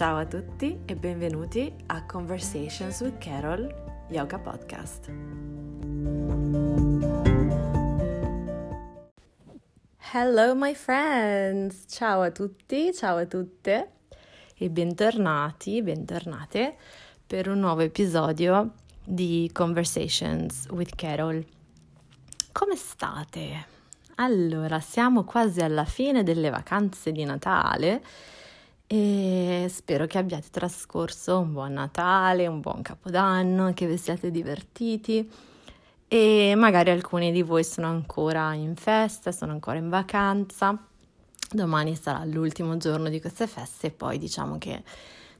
Ciao a tutti e benvenuti a Conversations with Carol Yoga Podcast. Hello my friends! Ciao a tutti, ciao a tutte e bentornati, bentornate per un nuovo episodio di Conversations with Carol. Come state? Allora, siamo quasi alla fine delle vacanze di Natale e spero che abbiate trascorso un buon Natale, un buon Capodanno, che vi siate divertiti e magari alcuni di voi sono ancora in festa, sono ancora in vacanza. Domani sarà l'ultimo giorno di queste feste e poi diciamo che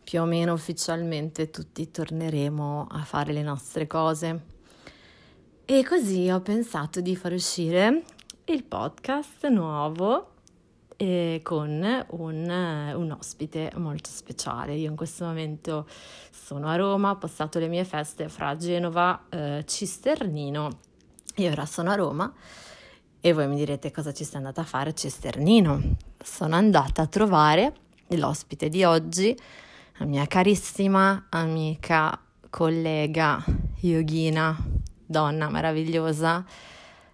più o meno ufficialmente tutti torneremo a fare le nostre cose. E così ho pensato di far uscire il podcast nuovo eh, con un, un, ospite molto speciale. Io in questo momento sono a Roma, ho passato le mie feste fra Genova eh, Cisternino e ora sono a Roma e voi mi direte cosa ci sei andata a fare a Cisternino. Sono andata a trovare l'ospite di oggi, la mia carissima amica, collega, yogina, donna meravigliosa,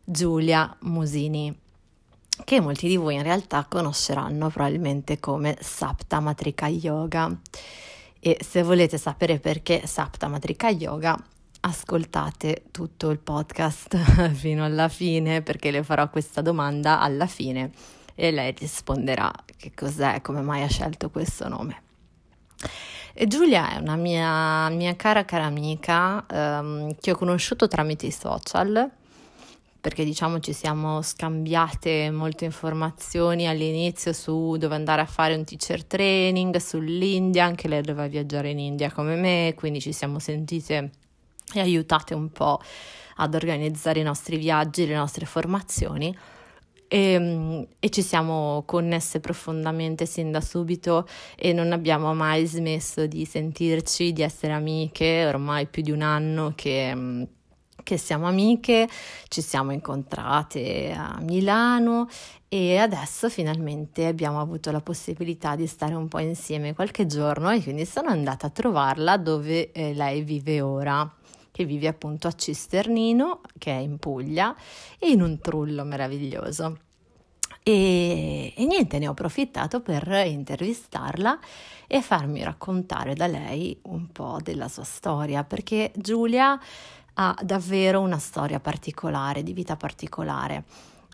Giulia Musini che molti di voi in realtà conosceranno probabilmente come Sapta Matrika Yoga. E se volete sapere perché Sapta Matrika Yoga, ascoltate tutto il podcast fino alla fine perché le farò questa domanda alla fine e lei risponderà che cos'è, come mai ha scelto questo nome. E Giulia è una mia, mia cara cara amica um, che ho conosciuto tramite i social perché diciamo ci siamo scambiate molte informazioni all'inizio su dove andare a fare un teacher training, sull'India, anche lei doveva viaggiare in India come me, quindi ci siamo sentite e aiutate un po' ad organizzare i nostri viaggi, le nostre formazioni. E, ehm, e, ci siamo connesse profondamente sin da subito e non abbiamo mai smesso di sentirci, di essere amiche, ormai più di un anno che che siamo amiche, ci siamo incontrate a Milano e adesso finalmente abbiamo avuto la possibilità di stare un po' insieme qualche giorno e quindi sono andata a trovarla dove eh, lei vive ora che vive appunto a Cisternino, che è in Puglia, e in un trullo meraviglioso. E, e, niente, ne ho approfittato per intervistarla e farmi raccontare da lei un po' della sua storia, perché Giulia ha davvero una storia particolare, di vita particolare.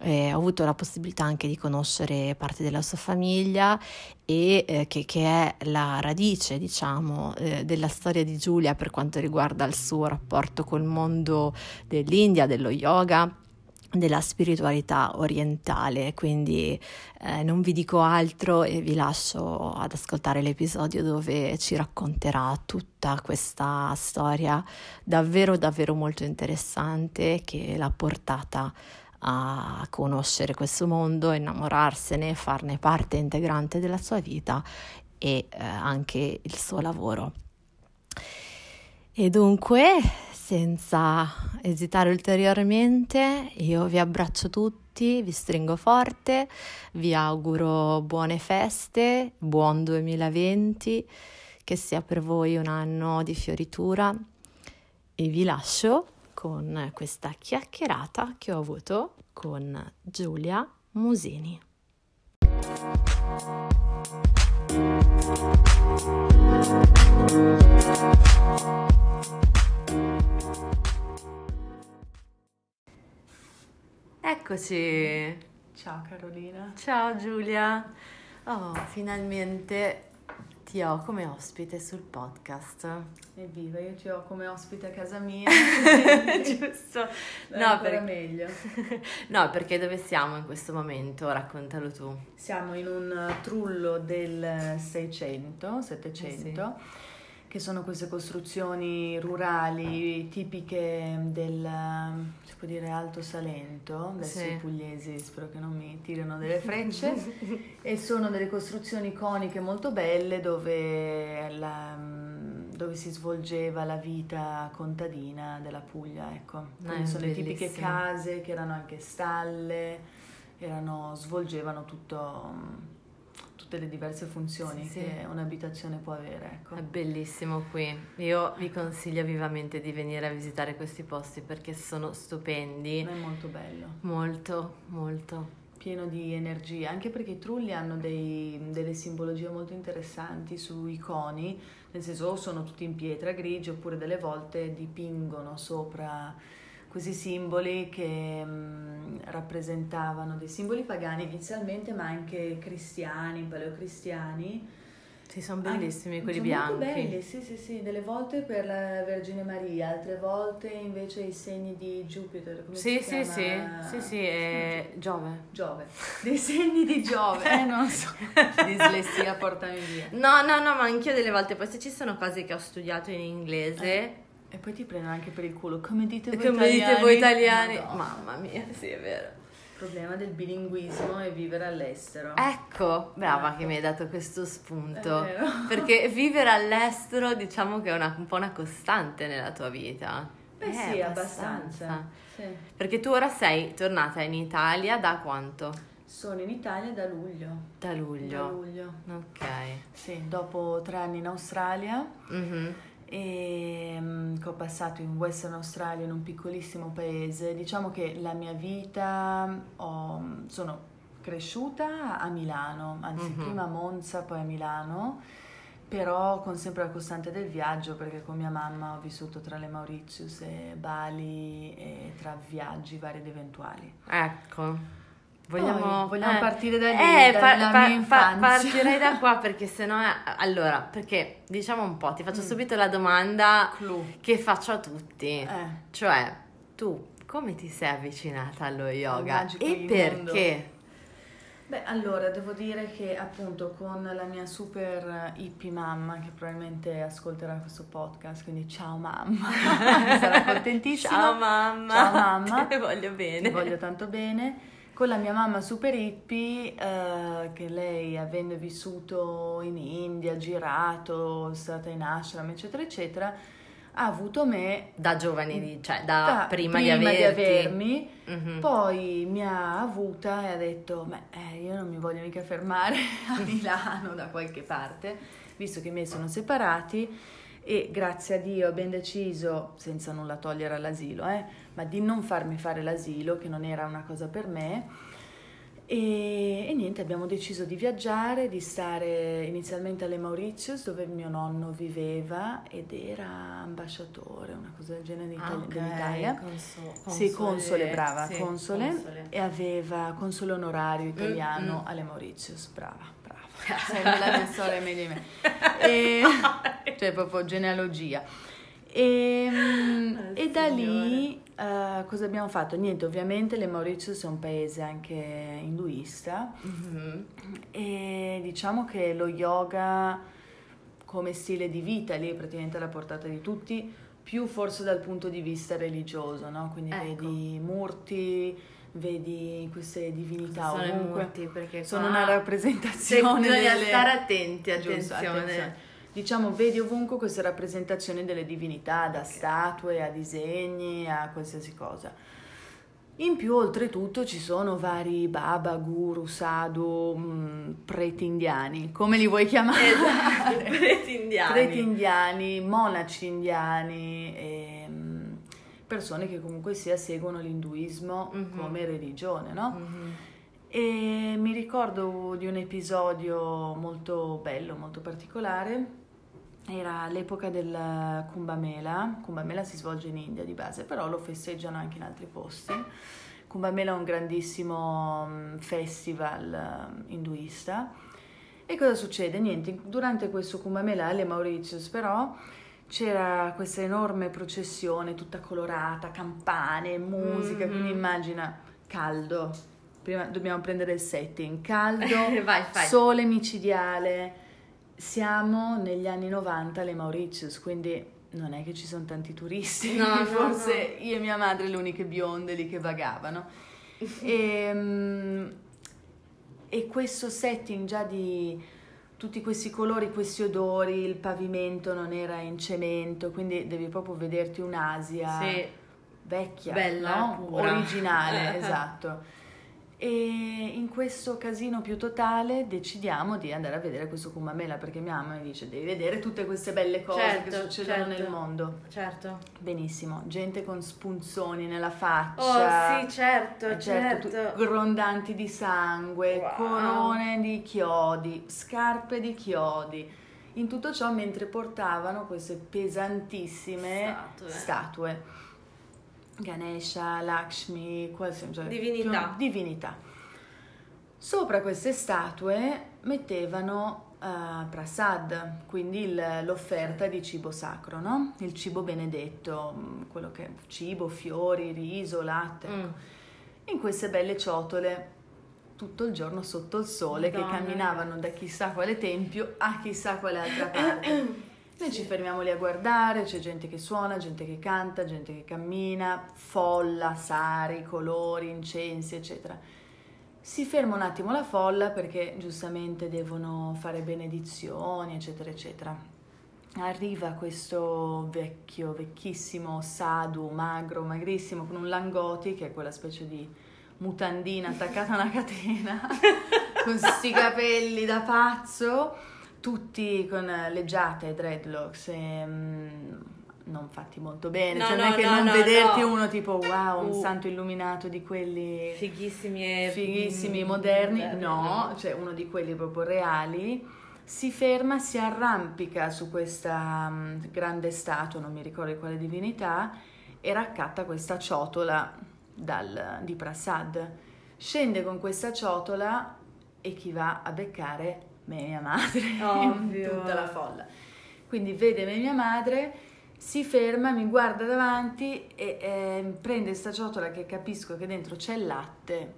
Eh, ho avuto la possibilità anche di conoscere parte della sua famiglia e eh, che, che, è la radice, diciamo, eh, della storia di Giulia per quanto riguarda il suo rapporto col mondo dell'India, dello yoga della spiritualità orientale, quindi eh, non vi dico altro e vi lascio ad ascoltare l'episodio dove ci racconterà tutta questa storia davvero davvero molto interessante che l'ha portata a conoscere questo mondo, innamorarsene, farne parte integrante della sua vita e eh, anche il suo lavoro. E dunque senza esitare ulteriormente, io vi abbraccio tutti, vi stringo forte, vi auguro buone feste, buon 2020, che sia per voi un anno di fioritura e vi lascio con questa chiacchierata che ho avuto con Giulia Musini. Eccoci. Ciao Carolina. Ciao Giulia. Oh, finalmente ti ho come ospite sul podcast. Evviva, io ti ho come ospite a casa mia. Giusto. No, per... meglio. no, perché dove siamo in questo momento? Raccontalo tu. Siamo in un trullo del 600, 700. Eh sì che sono queste costruzioni rurali tipiche del, si può dire, Alto Salento, adesso sì. i pugliesi spero che non mi tirino delle frecce, e sono delle costruzioni iconiche molto belle dove, la, dove, si svolgeva la vita contadina della Puglia, ecco. Quindi sono le tipiche case che erano anche stalle, erano, svolgevano tutto tutte le diverse funzioni Sì, sì. che un'abitazione può avere. Ecco. È bellissimo qui. Io vi consiglio vivamente di venire a visitare questi posti perché sono stupendi. È molto bello, Molto, molto. pieno di energia, anche perché i trulli hanno dei- delle simbologie molto interessanti sui coni, nel senso o sono tutti in pietra grigia oppure delle volte dipingono sopra questi simboli che mm, rappresentavano dei simboli pagani inizialmente, ma anche cristiani, paleocristiani. Sì, sono bellissimi quelli Sono bianchi. Molto belli, sì, sì, sì, delle volte per la Vergine Maria, altre volte invece i segni di Jupiter, come Sì, si sì, sì, chiama? sì, sì, è Giove. Giove, dei segni di Giove, eh, non so, dislessia portami via. No, no, no, ma anch'io delle volte poi se ci sono cose che ho studiato in inglese, E poi ti prendono anche per il culo, come dite voi come italiani? dite voi italiani, Madonna. mamma mia, sì, è vero. Il problema del bilinguismo è vivere all'estero. Ecco, brava Ecco. che mi hai dato questo spunto. Perché vivere all'estero diciamo che è una- un po' una costante nella tua vita. Beh Eh, sì, abbastanza. Sì. Perché tu ora sei tornata in Italia da quanto? Sono in Italia da luglio. Da Da luglio. luglio. Ok. Sì, dopo tre anni in Australia Mhm. E mm, che ho passato in Western Australia in un piccolissimo paese. Diciamo che la mia vita ho- sono cresciuta a Milano, anzi Mhm. prima a Monza, poi a Milano, però con sempre la costante del viaggio perché con mia mamma ho vissuto tra le Mauritius e Bali e tra viaggi vari ed eventuali. Ecco. Vogliamo, Poi, vogliamo eh, partire da lì, eh, dalla pa- mia pa- pa- infanzia. partirei da qua perché sennò è... Allora, perché diciamo un po', ti faccio Mm. subito la domanda Clou. che faccio a tutti. Eh. Cioè, tu come ti sei avvicinata allo yoga e mondo. perché? Beh, allora devo dire che appunto con la mia super hippie mamma, che probabilmente ascolterà questo podcast, quindi ciao mamma, sarà contentissima. Ciao mamma. Ciao mamma. Ti voglio bene. Ti voglio tanto bene. Con la mia mamma super hippie, eh, che lei avendo vissuto in India, girato, è stata in ashram, eccetera, eccetera, ha avuto me Da giovani, di- cioè da, da- prima, di averti. avermi, Mhm. poi mi ha avuta e ha detto, beh, eh, io non mi voglio mica fermare a Milano da qualche parte, visto che i miei sono separati e grazie a Dio ho ben deciso, senza nulla togliere all'asilo, eh, ma di non farmi fare l'asilo, che non era una cosa per me. E, e niente, abbiamo deciso di viaggiare, di stare inizialmente alle Mauritius, dove mio nonno viveva ed era ambasciatore, una cosa del genere Ah, d'Italia- ok, dell'Italia. conso- Sì, console, brava, sì, console, console. e aveva console onorario italiano mm. alle Mauritius, brava, Sai, la mia è meglio di me. E, cioè, proprio genealogia. E, mm, Oh, e da lì eh, cosa abbiamo fatto? Niente, ovviamente le Mauritius è un paese anche induista Mhm. e diciamo che lo yoga come stile di vita lì è praticamente alla portata di tutti, più forse dal punto di vista religioso, no? Quindi Ecco. vedi murti, vedi queste divinità Sono ovunque. murti, perché Sono una rappresentazione bisogna delle... stare attenti, attenzione. attenzione. Diciamo, vedi ovunque queste rappresentazioni delle divinità, da statue a disegni a qualsiasi cosa. In più, oltretutto, ci sono vari baba, guru, sadhu, mh, preti indiani, come li vuoi chiamare? Esatto, preti indiani. Preti indiani, monaci indiani, e, mh, persone che comunque sia seguono l'induismo Mhm. come religione, no? Mhm. E mi ricordo di un episodio molto bello, molto particolare. Era l'epoca del Kumbh Mela. Kumbh Mela si svolge in India di base, però lo festeggiano anche in altri posti. Kumbh Mela è un grandissimo mm, festival eh, induista. E cosa succede? Niente, durante questo Kumbh Mela alle Mauritius però c'era questa enorme processione tutta colorata, campane, musica, Mhm. quindi immagina caldo. Prima dobbiamo prendere il setting, caldo, Vai, fai. sole micidiale. Siamo negli anni 90 alle Mauritius, quindi non è che ci sono tanti turisti, No, no, forse io e mia madre le uniche bionde lì che vagavano. E, mm, e questo setting già di tutti questi colori, questi odori, il pavimento non era in cemento, quindi devi proprio vederti un'Asia Sì. vecchia, Bella, no? originale, esatto. E in questo casino più totale decidiamo di andare a vedere questo Kumbamela perché mia mamma mi dice devi vedere tutte queste belle cose Certo, che succedono certo. nel mondo. Certo. Benissimo, gente con spunzoni nella faccia. Oh sì, certo, eh, certo. tu- grondanti di sangue, Wow. corone di chiodi, scarpe di chiodi. In tutto ciò mentre portavano queste pesantissime Statue. statue. Ganesha, Lakshmi, qualsiasi cioè, Divinità. divinità. Sopra queste statue mettevano eh, prasad, quindi il- l'offerta di cibo sacro, no? Il cibo benedetto, mm, quello che è cibo, fiori, riso, latte. Mm. In queste belle ciotole tutto il giorno sotto il sole Madonna. che camminavano da chissà quale tempio a chissà quale altra parte. Noi ci fermiamo lì a guardare, c'è gente che suona, gente che canta, gente che cammina, folla, sari, colori, incensi, eccetera. Si ferma un attimo la folla perché giustamente devono fare benedizioni, eccetera, eccetera. Arriva questo vecchio, vecchissimo sadhu, magro, magrissimo, con un langoti, che è quella specie di mutandina attaccata a una catena, con sti capelli da pazzo, tutti con le giate e dreadlocks e mm, non fatti molto bene. No, cioè, no, non è che no, non no, vederti no. uno tipo wow, un Uh. santo illuminato di quelli Fighissimi e... fighissimi, mm, moderni, belli, no, cioè uno di quelli proprio reali, si ferma, si arrampica su questa mm, grande statua, non mi ricordo di quale divinità, e raccatta questa ciotola dal- di Prasad. Scende con questa ciotola e chi va a beccare me e mia madre, Ovvio. tutta la folla. Quindi vede me e mia madre, si ferma, mi guarda davanti e eh, prende sta ciotola che capisco che dentro c'è il latte.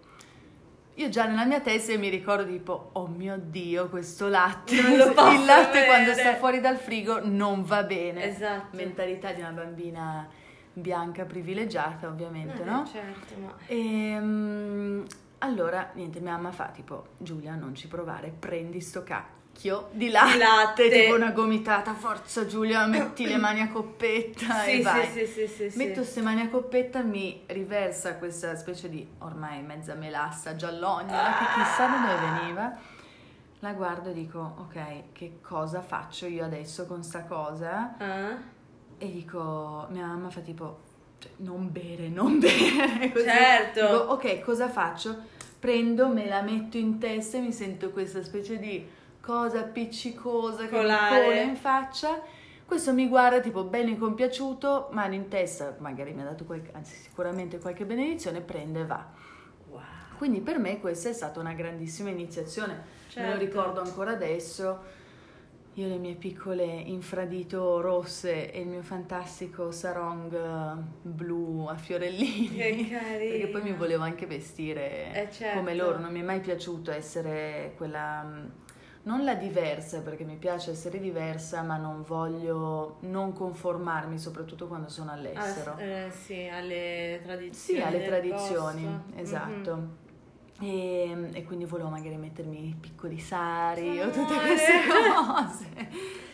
Io già nella mia testa mi ricordo tipo, oh mio Dio, questo latte, il latte bere." quando sta fuori dal frigo non va bene. Esatto. Mentalità di una bambina bianca privilegiata ovviamente, Eh, no? Certo, ma... Ehm, allora, niente, mia mamma fa tipo, Giulia, non ci provare, prendi sto cacchio di latte, Di latte. tipo una gomitata, forza Giulia, metti le mani a coppetta e Sì, sì, vai. sì, sì, sì, sì. Metto queste mani a coppetta, mi riversa questa specie di ormai mezza melassa giallognola che chissà da dove veniva. La guardo e dico, ok, che cosa faccio io adesso con sta cosa? Ah? E dico, mia mamma fa tipo, cioè, non bere, non bere. Così. Certo. Dico, ok, cosa faccio? Prendo, me la metto in testa e mi sento questa specie di cosa appiccicosa che cola in faccia. Questo mi guarda tipo bene compiaciuto, mano in testa, magari mi ha dato qualche, anzi sicuramente qualche benedizione, prende e va. Wow. Quindi per me questa è stata una grandissima iniziazione, me lo Certo. ricordo ancora adesso. Io le mie piccole infradito rosse e il mio fantastico sarong eh, blu a fiorellini. Che carino. Perché poi mi volevo anche vestire Eh, certo. come loro, non mi è mai piaciuto essere quella mm, non la diversa, perché mi piace essere diversa, ma non voglio non conformarmi, soprattutto quando sono all'estero. Ah, eh, sì, alle tradizioni. Sì, alle tradizioni, posto. esatto. Mhm. E, e quindi volevo magari mettermi i piccoli sari o tutte queste cose.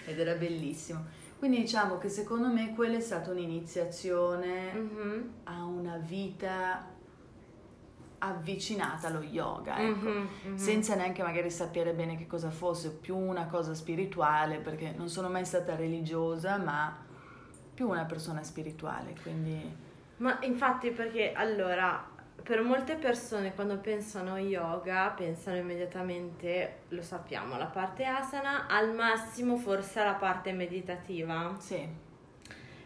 Ed era bellissimo. Quindi diciamo che secondo me quella è stata un'iniziazione Mhm. a una vita avvicinata allo yoga, ecco. Mhm, mhm. Senza neanche magari sapere bene che cosa fosse, più una cosa spirituale, perché non sono mai stata religiosa, ma più una persona spirituale, quindi... Ma infatti perché allora, per molte persone quando pensano yoga pensano immediatamente, lo sappiamo, alla parte asana, al massimo forse alla parte meditativa. Sì,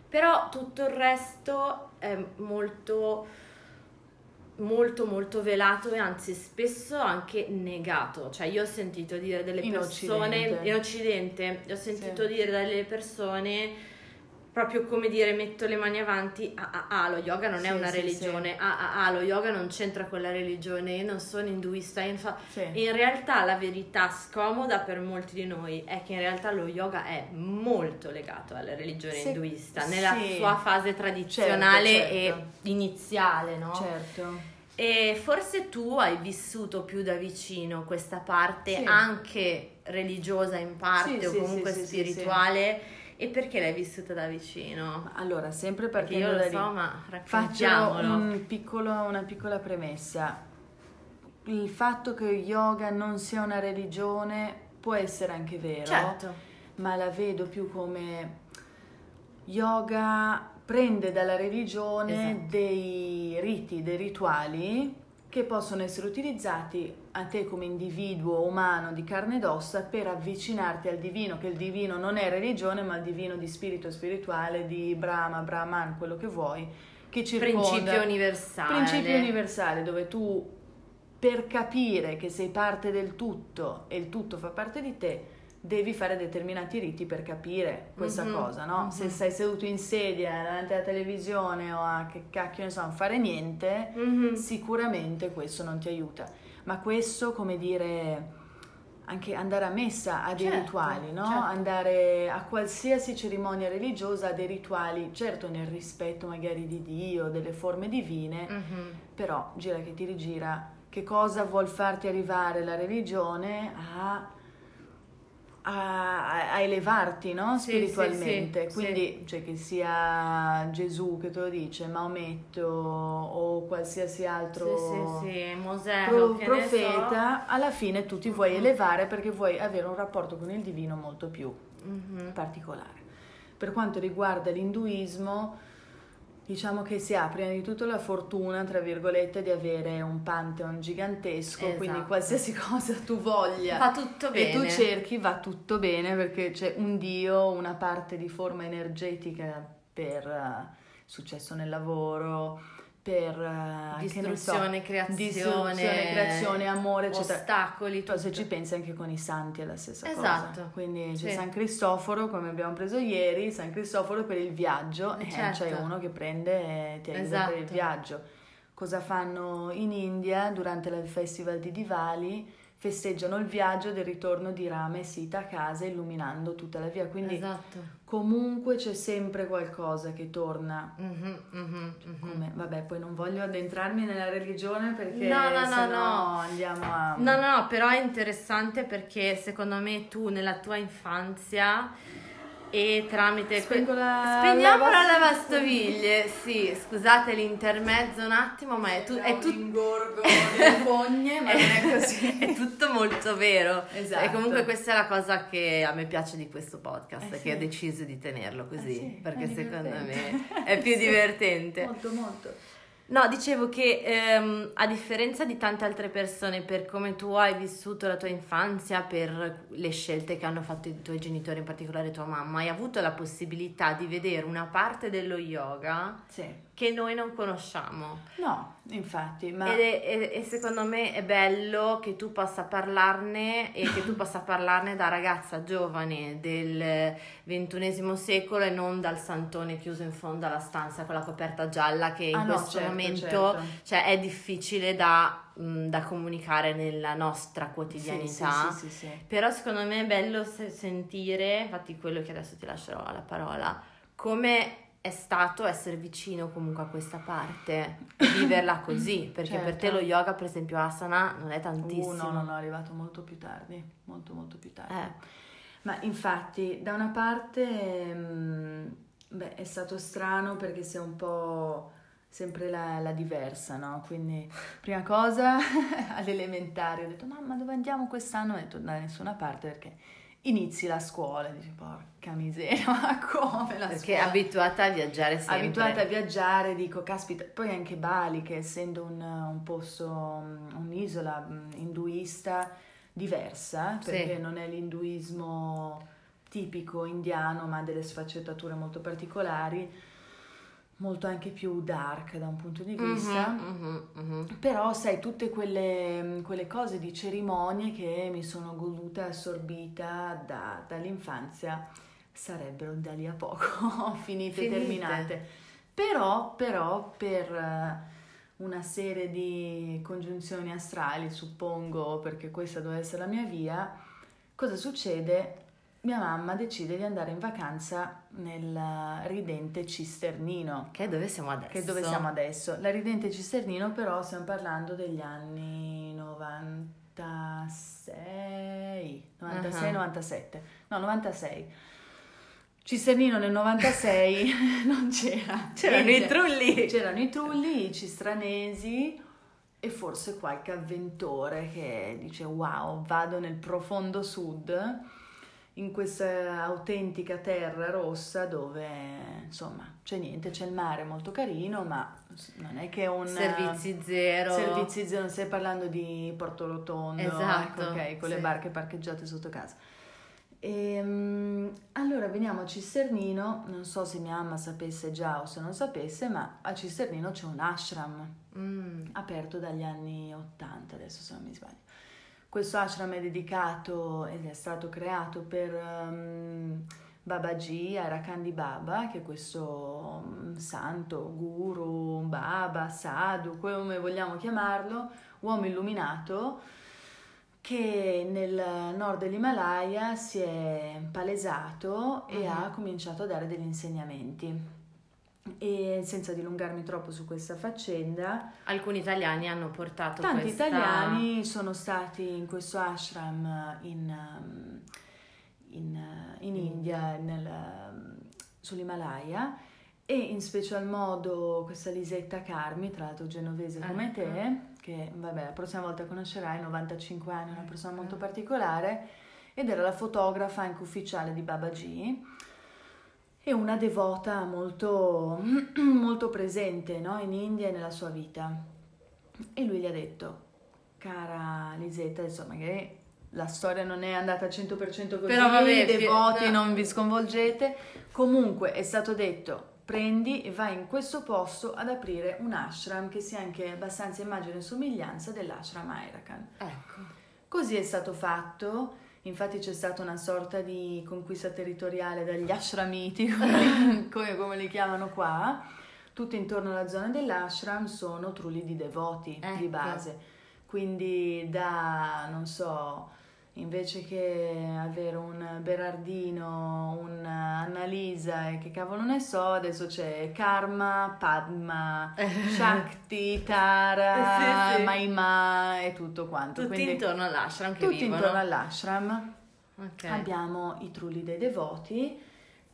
Però tutto il resto è molto, molto, molto velato e anzi spesso anche negato. Cioè io ho sentito dire delle In persone Occidente. in Occidente, ho sentito Sì. dire dalle persone proprio come dire metto le mani avanti, ah, ah, ah, lo yoga non è Sì, una sì, religione, ah, ah, ah, lo yoga non c'entra con la religione, io non sono induista, sì. in realtà la verità scomoda per molti di noi è che in realtà lo yoga è molto legato alla religione Sì, induista, nella sì. sua fase tradizionale Certo, e certo. iniziale, no? Certo. E forse tu hai vissuto più da vicino questa parte Sì. anche religiosa in parte Sì, o sì, comunque sì, sì, sì, spirituale e perché l'hai vissuta da vicino? Allora, sempre Perché partendo io da lo so, ma faccio raccontiamolo. un piccolo- una piccola premessa. il fatto che yoga non sia una religione può essere anche vero, Certo. ma la vedo più come yoga prende dalla religione Esatto. dei riti, dei rituali che possono essere utilizzati a te come individuo umano di carne ed ossa per avvicinarti al divino, che il divino non è religione, ma il divino di spirito spirituale, di Brahma, Brahman, quello che vuoi, che circonda Principio universale. principio universale dove tu per capire che sei parte del tutto e il tutto fa parte di te devi fare determinati riti per capire questa Mhm, cosa, no? mhm. Se sei seduto in sedia davanti alla televisione o a che cacchio ne so, a fare niente, Mhm. sicuramente questo non ti aiuta. Ma questo, come dire, anche andare a messa ha dei Certo, rituali, no? certo. Andare a qualsiasi cerimonia religiosa ha dei rituali, certo nel rispetto magari di Dio, delle forme divine, Mhm. però gira che ti rigira, che cosa vuol farti arrivare la religione a, a- a elevarti no? Spiritualmente? sì, sì, Quindi cioè, che sia Gesù che te lo dice, Maometto o qualsiasi altro Mosè, pro- ne so. profeta, alla fine tu ti vuoi elevare perché vuoi avere un rapporto con il divino molto più Mhm. particolare. Per quanto riguarda l'induismo, diciamo che si ha prima di tutto la fortuna, tra virgolette, di avere un pantheon gigantesco, Esatto. quindi qualsiasi cosa tu voglia Va tutto e bene. tu cerchi va tutto bene perché c'è un dio, una parte di forma energetica per eh, successo nel lavoro, per eh, che ne so, Distruzione, creazione, distruzione, creazione, amore, eccetera. ostacoli, Poi se tutto. ci pensi anche con i santi è la stessa Esatto. cosa. Quindi c'è Sì. San Cristoforo, come abbiamo preso ieri, San Cristoforo per il viaggio, Eh, e certo. c'è uno che prende e ti aiuta per il Esatto. viaggio. Cosa fanno in India durante il festival di Diwali? Festeggiano il viaggio del ritorno di Rama e Sita a casa illuminando tutta la via. Quindi Esatto. comunque c'è sempre qualcosa che torna. Mhm, mhm, mhm. Come, vabbè, poi non voglio addentrarmi nella religione perché No, no, no, no. andiamo a... No, no, no, però è interessante perché secondo me tu nella tua infanzia e tramite... Spengo la- Spegniamo la lavastoviglie. sì, scusate l'intermezzo un attimo, ma è, tu- è tutto... ingorgo delle fogne, ma non è così. è tutto molto vero. Esatto. E comunque questa è la cosa che a me piace di questo podcast, Eh che ho sì. deciso di tenerlo così, Eh sì, perché è secondo me è più divertente. molto, molto. No, dicevo che ehm, a differenza di tante altre persone, per come tu hai vissuto la tua infanzia, per le scelte che hanno fatto i tuoi genitori, in particolare tua mamma, hai avuto la possibilità di vedere una parte dello yoga Sì. Che noi non conosciamo. No, infatti, ma e, secondo me è bello che tu possa parlarne e che tu possa parlarne da ragazza giovane del ventunesimo secolo e non dal santone chiuso in fondo alla stanza con la coperta gialla che in Ah, no, questo certo, momento certo. cioè, è difficile da, mh, da comunicare nella nostra quotidianità. Sì, sì, sì, sì, sì. Però secondo me è bello se- sentire, infatti quello che adesso ti lascerò la parola, come è stato essere vicino comunque a questa parte e viverla così, perché per te Certo. lo yoga, per esempio asana, non è tantissimo. Uh, no, no, no, è arrivato molto più tardi, molto, molto più tardi. Eh. Ma infatti, da una parte, mm, beh, è stato strano perché sei un po' sempre la, la diversa, no? Quindi, prima cosa, all'elementare ho detto, mamma, dove andiamo quest'anno? Ho detto, da nessuna parte perché inizi la scuola. Dici, porca miseria, ma come la Perché scuola? abituata a viaggiare sempre. abituata a viaggiare, dico, caspita, poi anche Bali, che essendo un, un posto, mm, un'isola mm, induista diversa, Sì. perché non è l'induismo tipico indiano, ma ha delle sfaccettature molto particolari, molto anche più dark da un punto di vista. mhm, mhm. Però, sai, tutte quelle, quelle cose di cerimonie che mi sono goduta e assorbita da- dall'infanzia sarebbero da lì a poco finite, e Finite. terminate. Però, però, per eh, una serie di congiunzioni astrali, suppongo, perché questa doveva essere la mia via, cosa succede? Mia mamma decide di andare in vacanza nel ridente Cisternino. Che è dove siamo adesso? Che dove siamo adesso? La ridente Cisternino però stiamo parlando degli anni 96, 96, Ah. 97, no 96. Cisternino nel 96 non c'era. C'erano niente. i trulli. C'erano i trulli, i cistranesi e forse qualche avventore che dice wow, vado nel profondo sud in questa autentica terra rossa dove insomma c'è niente, c'è il mare molto carino, ma non è che un servizi zero. Servizi zero, non stai parlando di Porto Rotondo, esatto, ecco, okay, con sì. le barche parcheggiate sotto casa. E, um, allora veniamo a Cisternino, non so se mia mamma sapesse già o se non sapesse, ma a Cisternino c'è un ashram mm. aperto dagli anni 80, adesso se non mi sbaglio. Questo ashram è dedicato ed è stato creato per um, Babaji, Arakandi Baba, che è questo um, santo, guru, baba, sadhu, come vogliamo chiamarlo, uomo illuminato, che nel nord dell'Himalaya si è palesato e uh-huh. ha cominciato a dare degli insegnamenti. E senza dilungarmi troppo su questa faccenda, alcuni italiani hanno portato tanti questa... italiani sono stati in questo ashram in, um, in, in India, nel, um, sull'Himalaya. E in special modo questa Lisetta Carmi, tra l'altro genovese come ecco. te, che vabbè la prossima volta conoscerai, 95 anni, una persona molto particolare, ed era la fotografa anche ufficiale di Babaji e una devota molto, molto presente no? in India e nella sua vita. E lui gli ha detto, cara Lisetta, insomma, che la storia non è andata al 100% così, Però vabbè, i devoti no. non vi sconvolgete, comunque è stato detto, prendi e vai in questo posto ad aprire un ashram che sia anche abbastanza immagine e somiglianza dell'ashram Airakan. Ecco. Così è stato fatto Infatti c'è stata una sorta di conquista territoriale dagli ashramiti, come, come, li chiamano qua. Tutti intorno alla zona dell'ashram sono trulli di devoti ecco. di base. Quindi da, non so, invece che avere un Berardino, un Annalisa e che cavolo ne so, adesso c'è Karma, Padma, Shakti, Tara, sì, sì. Maima e tutto quanto. Tutti Quindi, intorno all'ashram che Tutti vivono. intorno all'ashram. Okay. Abbiamo i trulli dei devoti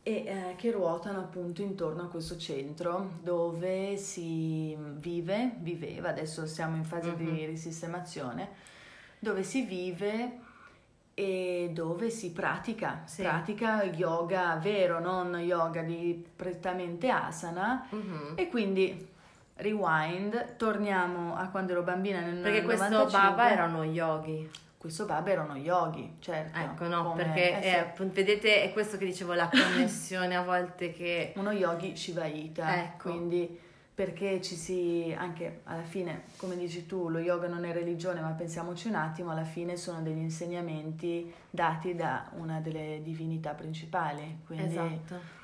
e eh, che ruotano appunto intorno a questo centro dove si vive, viveva, adesso siamo in fase mm-hmm. di risistemazione, dove si vive e dove si pratica, sì. pratica yoga vero, non yoga di prettamente asana mm-hmm. e quindi rewind, torniamo a quando ero bambina nel Perché 95. questo Baba erano yogi. Questo Baba erano yogi, certo. Ecco, no, come, perché eh, sì. vedete è questo che dicevo, la connessione a volte che... Uno yogi Shivaita, ecco. quindi perché ci si, anche alla fine, come dici tu, lo yoga non è religione, ma pensiamoci un attimo, alla fine sono degli insegnamenti dati da una delle divinità principali. Quindi esatto.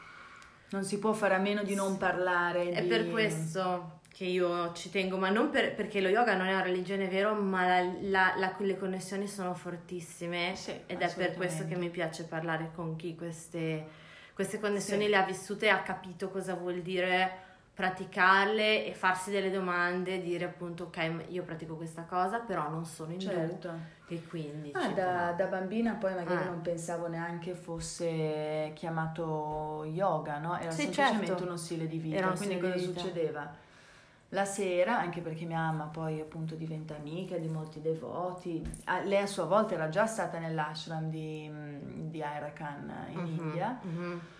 Non si può fare a meno di non parlare. È di... per questo che io ci tengo, ma non per, perché lo yoga non è una religione, vero, ma la, la, la, le connessioni sono fortissime sì, ed è per questo che mi piace parlare con chi queste, queste connessioni sì. le ha vissute e ha capito cosa vuol dire praticarle e farsi delle domande, dire appunto ok io pratico questa cosa però non sono in certo. e quindi... Ah, da, da, bambina poi magari ah. non pensavo neanche fosse chiamato yoga, no? Era sì, semplicemente certo. uno stile di vita, quindi cosa succedeva? La sera, anche perché mia mamma poi appunto diventa amica di molti devoti, lei a sua volta era già stata nell'ashram di, di Airakan in uh-huh, India, uh-huh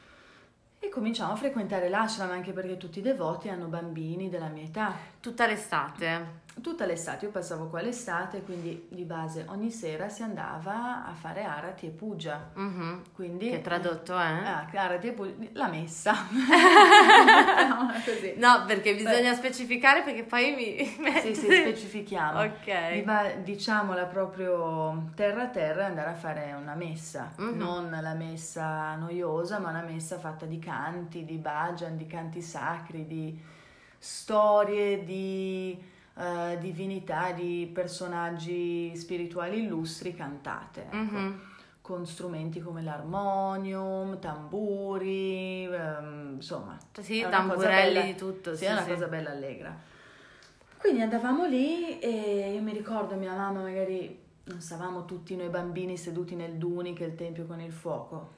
e cominciamo a frequentare l'ashram anche perché tutti i devoti hanno bambini della mia età. Tutta l'estate? Tutta l'estate, io passavo qua l'estate, quindi di base ogni sera si andava a fare arati e puja. Mm-hmm. Quindi, che tradotto è? Eh, ah, arati e puja, la messa. no, perché bisogna Beh. specificare perché poi mi... sì, sì, specifichiamo. ok. Diciamola proprio terra a terra e andare a fare una messa. Mm-hmm. Non la messa noiosa, ma una messa fatta di canti, di bhajan, di canti sacri, di storie, di uh, divinità, di personaggi spirituali illustri cantate. Ecco. Mm-hmm. Con strumenti come l'armonium, tamburi, um, insomma. Sì, tamburelli di tutto. Sì, sì è una sì. cosa bella allegra. Quindi andavamo lì e io mi ricordo mia mamma magari non stavamo tutti noi bambini seduti nel Duni, che è il tempio con il fuoco,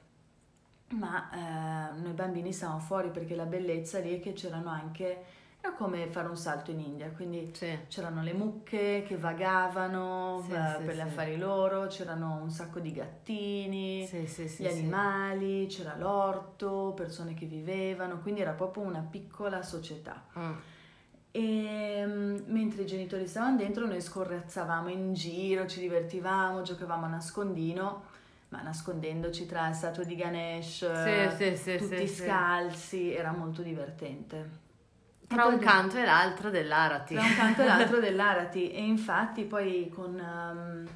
ma eh, noi bambini stavamo fuori perché la bellezza lì è che c'erano anche era come fare un salto in India, quindi Sì. c'erano le mucche che vagavano Sì, eh, sì, per gli affari loro, c'erano un sacco di gattini, gli animali, c'era l'orto, persone che vivevano, quindi era proprio una piccola società. Mm. E mm, mentre i genitori stavano dentro, noi scorrazzavamo in giro, ci divertivamo, giocavamo a nascondino, ma nascondendoci tra statue di Ganesh, tutti scalzi, era molto divertente. Tra un canto e l'altro dell'Arati. tra un canto e l'altro dell'Arati e infatti poi con, ehm,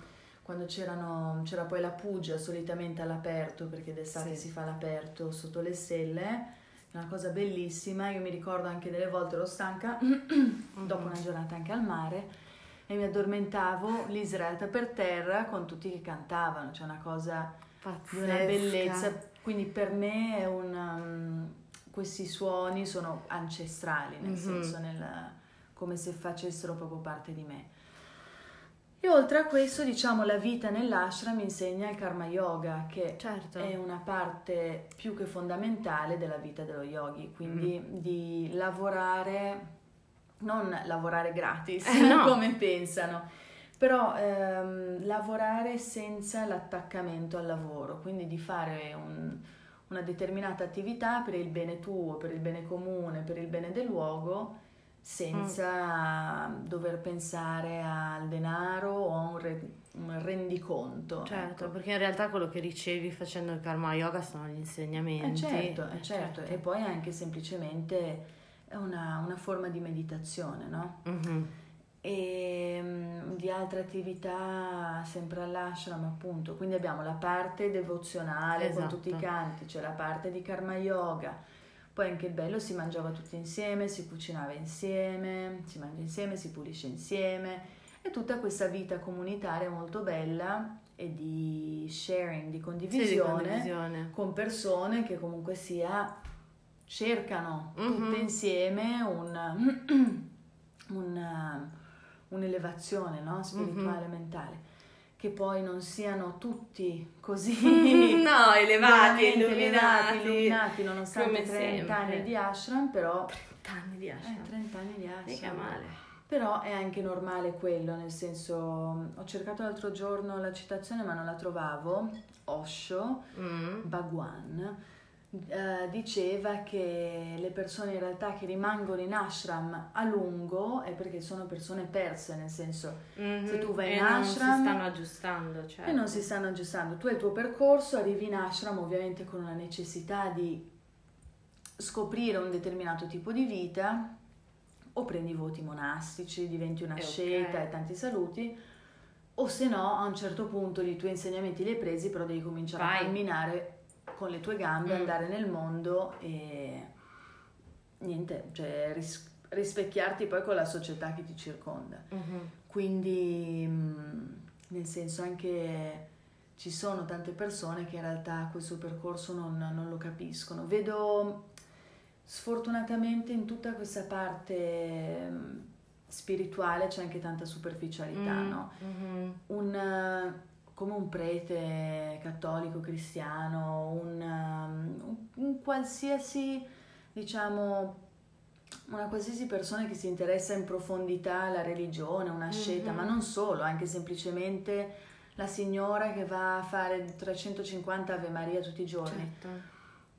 quando c'erano, c'era poi la pugia solitamente all'aperto perché d'estate Sì. si fa all'aperto sotto le stelle una cosa bellissima io mi ricordo anche delle volte ero stanca dopo una giornata anche al mare e mi addormentavo lì sdraiata per terra con tutti che cantavano c'è una cosa di una Pazzesca. bellezza quindi per me è un, um, questi suoni sono ancestrali nel Mhm. senso nel, come se facessero proprio parte di me e oltre a questo diciamo la vita nell'ashram insegna il karma yoga che Certo. è una parte più che fondamentale della vita dello yogi quindi Mm. di lavorare non lavorare gratis Eh, no. come pensano però ehm, lavorare senza l'attaccamento al lavoro, quindi di fare un- una determinata attività per il bene tuo, per il bene comune, per il bene del luogo, senza dover pensare al denaro o a un, re- un rendiconto. Certo, ecco. perché in realtà quello che ricevi facendo il karma yoga sono gli Eh insegnamenti. certo, eh Eh, certo, e poi anche semplicemente è una, una forma di meditazione, no? Mhm. E mm, di altre attività sempre all'ashram appunto quindi abbiamo la parte devozionale con Esatto. tutti i canti c'è la parte di karma yoga poi anche il bello si mangiava tutti insieme si cucinava insieme si mangia insieme si pulisce insieme e tutta questa vita comunitaria molto bella e di sharing di Sì, di condivisione condivisione. con persone che comunque sia cercano Mhm. tutte insieme un, un- un'elevazione no? spirituale Mhm. mentale che poi non siano tutti così no, elevati, illuminati. illuminati nonostante come 30 sempre. anni di ashram però 30 anni di eh, ashram. 30 anni di Mica ashram male. però è anche normale quello, nel senso, ho cercato l'altro giorno la citazione ma non la trovavo, Osho, Mm. Bhagwan, eh, diceva che le persone in realtà che rimangono in ashram a lungo è perché sono persone perse, nel senso Mhm. Se tu vai e in non ashram- si stanno aggiustando, certo. e non si stanno aggiustando. Tu hai il tuo percorso, arrivi in ashram ovviamente con una necessità di scoprire un determinato tipo di vita o prendi voti monastici, diventi una Eh, scelta e tanti saluti o se no a un certo punto i tuoi insegnamenti li hai presi però devi cominciare Vai. a camminare con le tue gambe, Mm. andare nel mondo e niente, cioè ris- rispecchiarti poi con la società che ti circonda. Mhm. Quindi, mh, nel senso, anche ci sono tante persone che in realtà questo percorso non, non lo capiscono. Vedo sfortunatamente in tutta questa parte spirituale c'è anche tanta superficialità, Mm, no? mhm. Un, come un prete cattolico cristiano, un, um, un- un qualsiasi, diciamo, una qualsiasi persona che si interessa in profondità alla religione, una scelta, Mhm. ma non solo, anche semplicemente la signora che va a fare 350 Ave Maria tutti i giorni. Certo.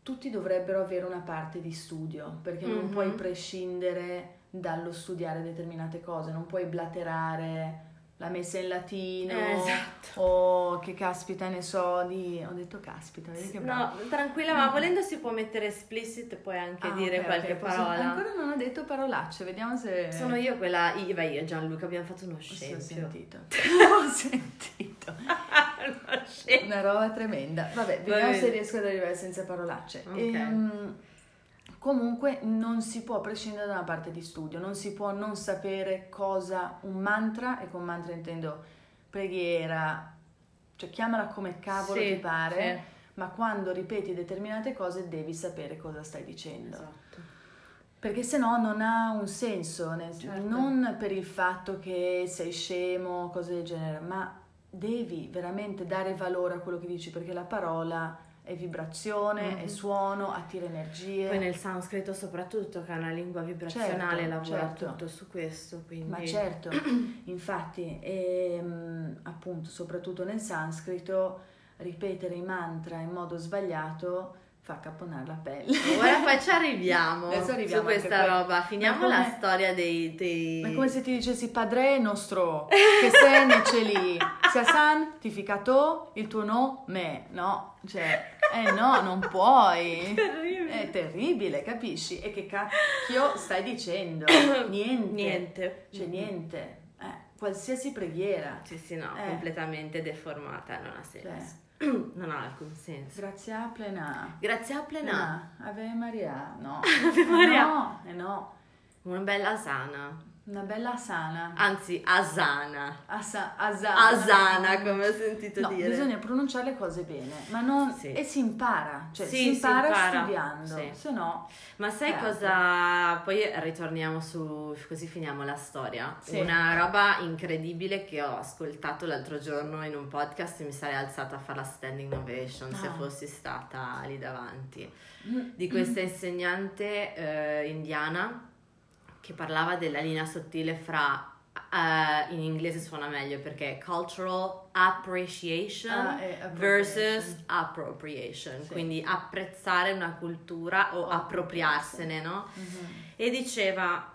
Tutti dovrebbero avere una parte di studio, perché non Mhm. puoi prescindere dallo studiare determinate cose, non puoi blaterare la messa in latino Eh, esatto. o che caspita ne so di... Ho detto caspita, vedi che brava. No, tranquilla, ma volendo si può mettere explicit puoi anche Ah, dire ok, qualche ok, posso- parola. Ancora non ho detto parolacce, vediamo se... Sono io quella, io, beh, io e Gianluca abbiamo fatto uno Sì, ho scempio. sentito. ho sentito. Uno scempio. Una roba tremenda. Vabbè, Va vediamo bene. se riesco ad arrivare senza parolacce. Ok. Ehm, comunque non si può prescindere da una parte di studio, non si può non sapere cosa un mantra, e con mantra intendo preghiera, cioè chiamala come cavolo Sì, ti pare, sì. ma quando ripeti determinate cose devi sapere cosa stai dicendo. Esatto. Perché se no non ha un senso, Certo. non per il fatto che sei scemo, cose del genere, ma devi veramente dare valore a quello che dici perché la parola è vibrazione, Mhm. è suono, attira energie. Poi nel sanscrito soprattutto, che è una lingua vibrazionale, Certo, lavora certo. tutto su questo, quindi... Ma certo, infatti, ehm, appunto, soprattutto nel sanscrito, ripetere i mantra in modo sbagliato fa caponare la pelle. Ora poi ci arriviamo, arriviamo su questa roba. Finiamo come- la storia dei... dei... Ma è come se ti dicessi padre nostro, che sei ne c'è lì, sia santificato il tuo nome, no? Cioè, eh no, non puoi. Terribile. È terribile, capisci? E che cacchio stai dicendo? Niente. Niente. Cioè, niente. Eh, qualsiasi preghiera. Sì, sì, no, Eh. completamente deformata, non ha Cioè, senso. non ha alcun senso. grazie a plena. Grazie a Plena. Ave Maria. No. Ave Maria. Eh no, eh no. una bella asana, Una bella sana. anzi asana, Asa- asana. asana come ho sentito No, dire. bisogna pronunciare le cose bene, ma non... Sì. e si impara, cioè Sì, si si impara, impara, studiando, sì. se no... Ma sai Certo. cosa? Poi ritorniamo su, così finiamo la storia. Sì. Una roba incredibile che ho ascoltato l'altro giorno in un podcast e mi sarei alzata a fare la standing ovation se Ah. fossi stata lì davanti. Di questa insegnante eh, indiana che parlava della linea sottile fra, eh, in inglese suona meglio perché cultural appreciation Ah, e appropriation. versus appropriation, Sì. quindi apprezzare una cultura o appropriarsene, no? Mhm. E diceva,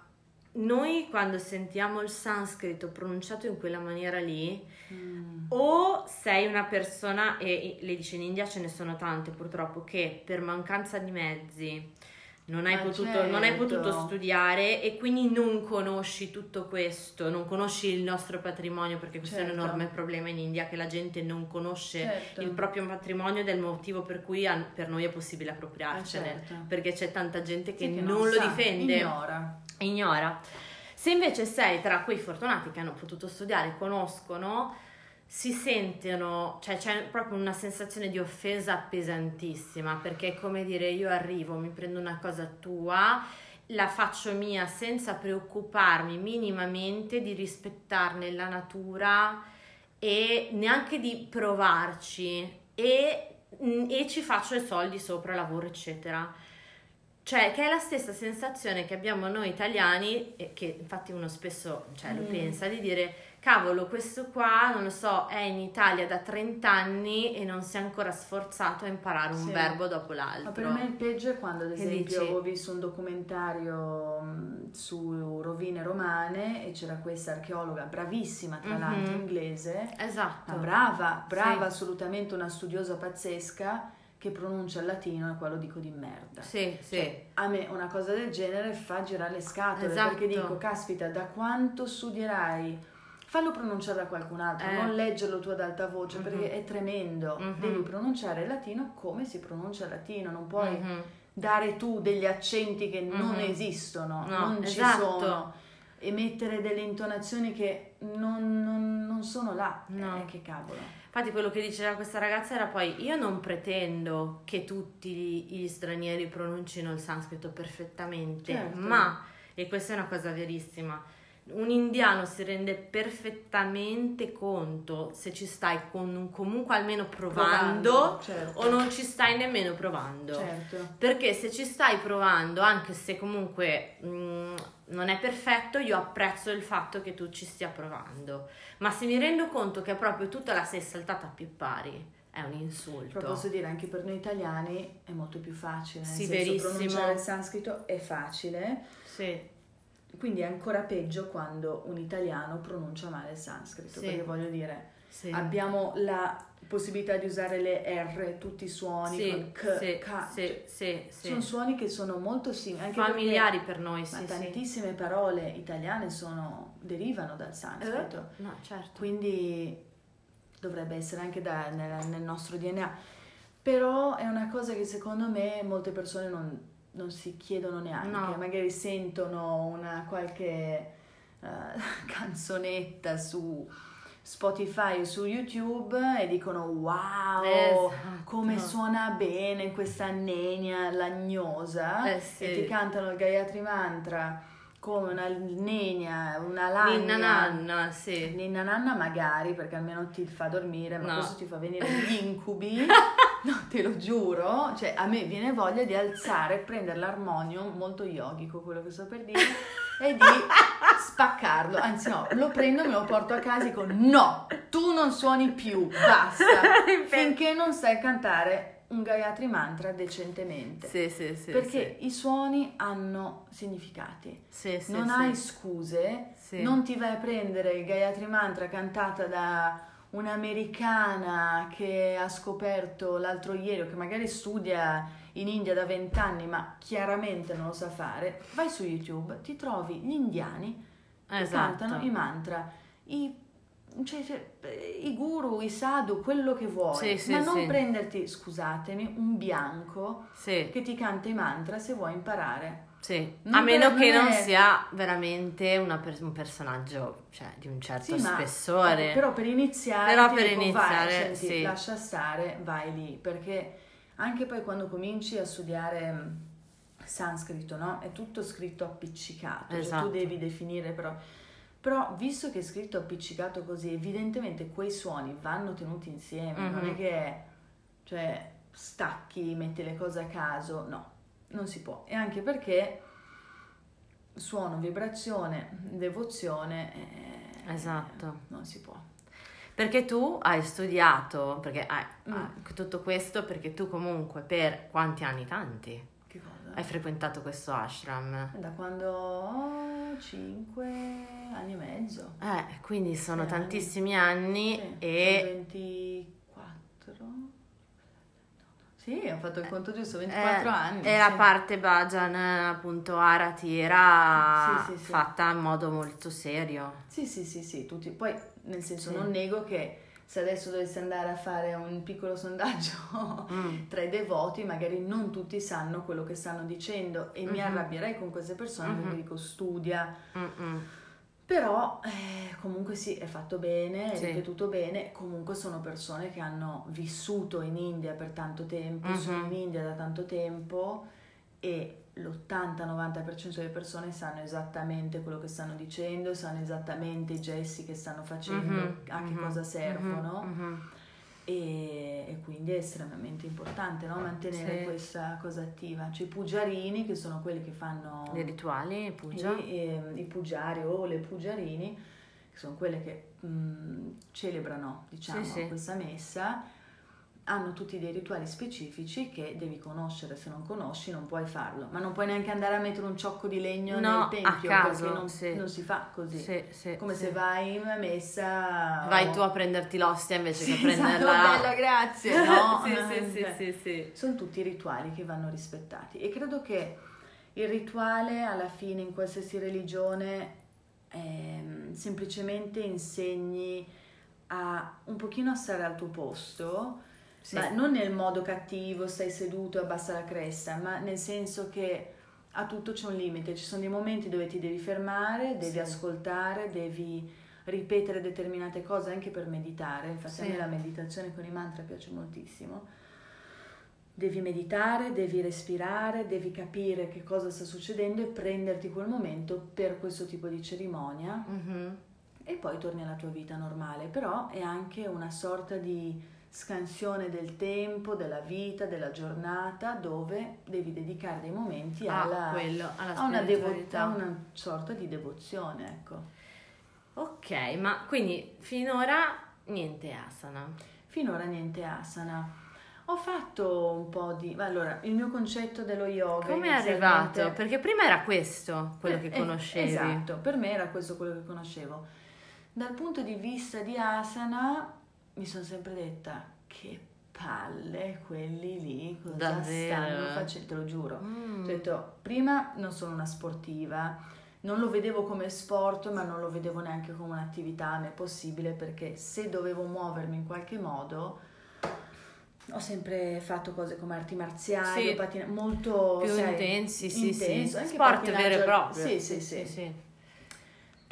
noi quando sentiamo il sanscrito pronunciato in quella maniera lì, Mm. o sei una persona, e e le dice in India ce ne sono tante purtroppo, che per mancanza di mezzi non hai, potuto, non hai certo. potuto studiare e quindi non conosci tutto questo, non conosci il nostro patrimonio, perché questo è un Certo. enorme problema in India che la gente non conosce Certo. il proprio patrimonio del motivo per cui per noi è possibile Eh, appropriarcene, certo. perché c'è tanta gente che, Sì, che non, lo sa, difende Ignora. ignora. Se invece sei tra quei fortunati che hanno potuto studiare, conoscono, si sentono, cioè c'è proprio una sensazione di offesa pesantissima, perché è come dire io arrivo, mi prendo una cosa tua, la faccio mia senza preoccuparmi minimamente di rispettarne la natura e neanche di provarci e, e ci faccio i soldi sopra, lavoro, eccetera. Cioè, che è la stessa sensazione che abbiamo noi italiani, e che infatti uno spesso cioè, lo Mm. pensa, di dire, cavolo, questo qua, non lo so, è in Italia da 30 anni e non si è ancora sforzato a imparare un Sì. verbo dopo Ma l'altro. per me il peggio è quando, ad esempio, ho visto un documentario mh, su rovine romane e c'era questa archeologa bravissima, tra Mhm. l'altro inglese, Esatto. ma brava, brava, Sì. assolutamente una studiosa pazzesca che pronuncia il latino e qua lo dico di merda. Sì, sì. Cioè, a me una cosa del genere fa girare le scatole Esatto. perché dico, caspita, da quanto studierai? Fallo pronunciare da qualcun altro, Eh. non leggerlo tu ad alta voce Mhm. perché è tremendo. Mhm. Devi pronunciare il latino come si pronuncia il latino, non puoi Mhm. dare tu degli accenti che non Mhm. esistono, No, non ci esatto. sono e mettere delle intonazioni che non, non- non sono là. No. Eh, che cavolo. Infatti quello che diceva questa ragazza era poi io non pretendo che tutti gli stranieri pronuncino il sanscrito perfettamente, Certo. ma, e questa è una cosa verissima, un indiano si rende perfettamente conto se ci stai con, comunque almeno provando, certo. o non ci stai nemmeno provando. Certo. Perché se ci stai provando, anche se comunque mh, non è perfetto, io apprezzo il fatto che tu ci stia provando. Ma se mi rendo conto che proprio tutta la sei saltata a più pari, è un insulto. Però posso dire anche per noi italiani è molto più facile, nel Sì, senso verissimo. pronunciare il sanscrito è facile, Sì, quindi è ancora peggio quando un italiano pronuncia male il sanscrito, Sì. perché voglio dire, sì. abbiamo la possibilità di usare le R, tutti i suoni, sì, con K, sì, K, sì, cioè, sì, sono suoni che sono molto simili, familiari per noi, perché, sì, tantissime parole italiane sono, derivano dal sanscrito. Eh, No, certo. quindi dovrebbe essere anche da- nel, nel nostro DNA. Però è una cosa che secondo me molte persone non, non si chiedono neanche, No. magari sentono una qualche eh, canzonetta su Spotify o su YouTube e dicono wow, Esatto. come suona bene questa nenia lagnosa Eh, sì. e ti cantano il Gayatri Mantra come una nenia, una lagna. Ninna nanna, sì. Ninna nanna magari perché almeno ti fa dormire, ma No. questo ti fa venire gli incubi no, te lo giuro, cioè a me viene voglia di alzare, prendere l'armonium, molto yogico quello che sto per dire, e di spaccarlo. Anzi no, lo prendo, me lo porto a casa e dico no, tu non suoni più, basta, finché non sai cantare un Gayatri Mantra decentemente. Sì, sì, sì. Perché sì. i suoni hanno significati. Sì, sì, non hai scuse, non ti vai a prendere il Gayatri Mantra cantata da un'americana che ha scoperto l'altro ieri o che magari studia in India da vent'anni ma chiaramente non lo sa fare. Vai su YouTube, ti trovi gli indiani che Esatto. cantano i mantra, i, cioè, cioè, i guru, i sadhu, quello che vuoi, Sì, sì, ma non sì. prenderti, scusatemi, un bianco che ti canta i mantra se vuoi imparare. Sì. Non A meno che non non sia veramente una per- un personaggio cioè, di un certo Sì, ma- spessore. Però per iniziare, Però per dico, iniziare, vai, senti, sì. lascia stare, vai lì, perché anche poi quando cominci a studiare mh, sanscrito, no? È tutto scritto appiccicato, cioè Esatto. tu devi definire però... Però visto che è scritto appiccicato così, evidentemente quei suoni vanno tenuti insieme, non è Mhm. che cioè, stacchi, metti le cose a caso, no, non si può. E anche perché suono, vibrazione, devozione, eh, Esatto. non si può. Perché tu hai studiato, perché hai, Mm. hai- tutto questo perché tu comunque per quanti anni? Tanti. Che cosa? Hai frequentato questo ashram. Da quando ho 5 anni e mezzo. Eh, quindi sono Sei anni. tantissimi anni Sì, e 24. Sì, ho fatto il conto giusto, 24 eh, anni. e la sì. parte Bhajan, appunto, Arati era Sì, sì, fatta in modo molto serio. Sì, sì, sì, sì, tutti. Poi, nel senso, non nego che se adesso dovessi andare a fare un piccolo sondaggio Mm. tra i devoti, magari non tutti sanno quello che stanno dicendo e mi Mhm. arrabbierei con queste persone Mhm. perché dico studia. Mm-mm. Però eh, comunque sì, è fatto bene, è Sì. ripetuto bene, comunque sono persone che hanno vissuto in India per tanto tempo, Mhm. sono in India da tanto tempo e l'80-90% delle persone sanno esattamente quello che stanno dicendo, sanno esattamente i gesti che stanno facendo, Mhm, a che mhm, cosa servono mhm, mhm. E, e quindi è estremamente importante no? mantenere Sì. questa cosa attiva. C'è i pugiarini che sono quelli che fanno Dei rituali, puja. i, ehm, i pugiari o le pugiarini, che sono quelle che mh, celebrano diciamo, Sì, sì. questa messa, hanno tutti dei rituali specifici che devi conoscere, se non conosci non puoi farlo, ma non puoi neanche andare a mettere un ciocco di legno No, nel tempio a caso, perché non, sì. non si fa così. Sì, sì, Come se vai in una messa... Vai o- tu a prenderti l'ostia invece che prenderla. esatto, bella, grazie. No, sì, no, sì, sì, cioè, sì, sì. sono tutti rituali che vanno rispettati e credo che il rituale alla fine in qualsiasi religione ehm, semplicemente insegni a un pochino a stare al tuo posto, Sì. ma non nel modo cattivo, stai seduto e abbassa la cresta, ma nel senso che a tutto c'è un limite, ci sono dei momenti dove ti devi fermare, devi Sì. ascoltare, devi ripetere determinate cose anche per meditare, infatti Sì. a me la meditazione con i mantra piace moltissimo. Devi meditare, devi respirare, devi capire che cosa sta succedendo e prenderti quel momento per questo tipo di cerimonia Mhm. e poi torni alla tua vita normale, però è anche una sorta di scansione del tempo, della vita, della giornata dove devi dedicare dei momenti Ah, alla, quello, alla a una, devo- a una sorta di devozione, ecco. Ok, ma quindi finora niente asana. Finora niente asana. Ho fatto un po' di... Allora, il mio concetto dello yoga... Come è arrivato? Perché prima era questo quello Eh, che eh, conoscevi. esatto, per me era questo quello che conoscevo. Dal punto di vista di asana mi sono sempre detta che palle quelli lì, cosa Davvero? stanno facendo, te lo giuro. Mm. Ho detto, prima non sono una sportiva, non lo vedevo come sport, ma non lo vedevo neanche come un'attività me possibile perché se dovevo muovermi in qualche modo ho sempre fatto cose come arti marziali, Sì. o pattina- molto Più sai, intensi, sì, intenso, sì. Sport vero e proprio. Sì, sì, sì.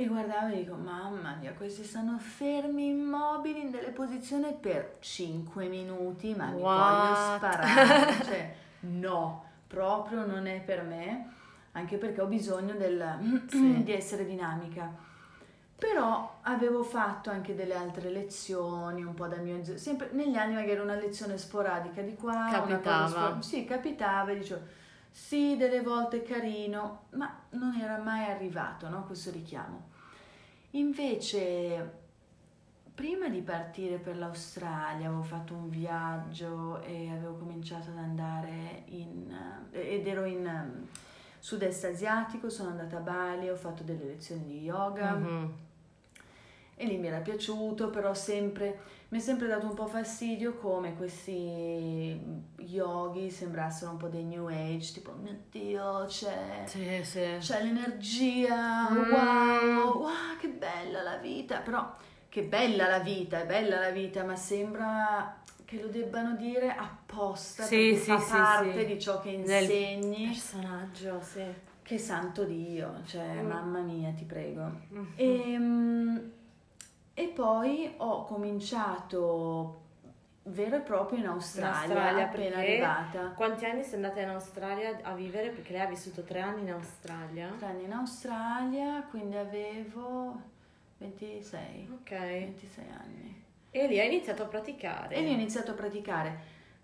E guardavo e dico, mamma mia, questi stanno fermi immobili in delle posizioni per 5 minuti, ma mi voglio sparare. cioè, no, proprio non è per me, anche perché ho bisogno del- Sì. di essere dinamica. Però avevo fatto anche delle altre lezioni, un po' dal mio... sempre negli anni magari una lezione sporadica di qua, Capitava. Spor- sì, capitava e dicevo, sì, delle volte carino, ma non era mai arrivato, no, questo richiamo. Invece, prima di partire per l'Australia, avevo fatto un viaggio e avevo cominciato ad andare in... ed ero in um, sud-est asiatico, sono andata a Bali, ho fatto delle lezioni di yoga. Mhm. E lì mi era piaciuto, però sempre, mi è sempre dato un po' fastidio come questi yogi sembrassero un po' dei new age, tipo, mio Dio, c'è, Sì, sì. c'è l'energia, Mm. wow, wow, che bella la vita, però che bella la vita, è bella la vita, ma sembra che lo debbano dire apposta Sì, sì, fa sì, parte sì. di ciò che insegni. Personaggio, sì. Che santo Dio, cioè, Mm. mamma mia, ti prego. Mhm. E, e poi ho cominciato vero e proprio in Australia, Australia, appena arrivata. Quanti anni sei andata in Australia a vivere? Perché lei ha vissuto tre anni in Australia. Tre anni in Australia, quindi avevo 26, Ok. 26 anni. E lì hai iniziato a praticare. E lì ho iniziato a praticare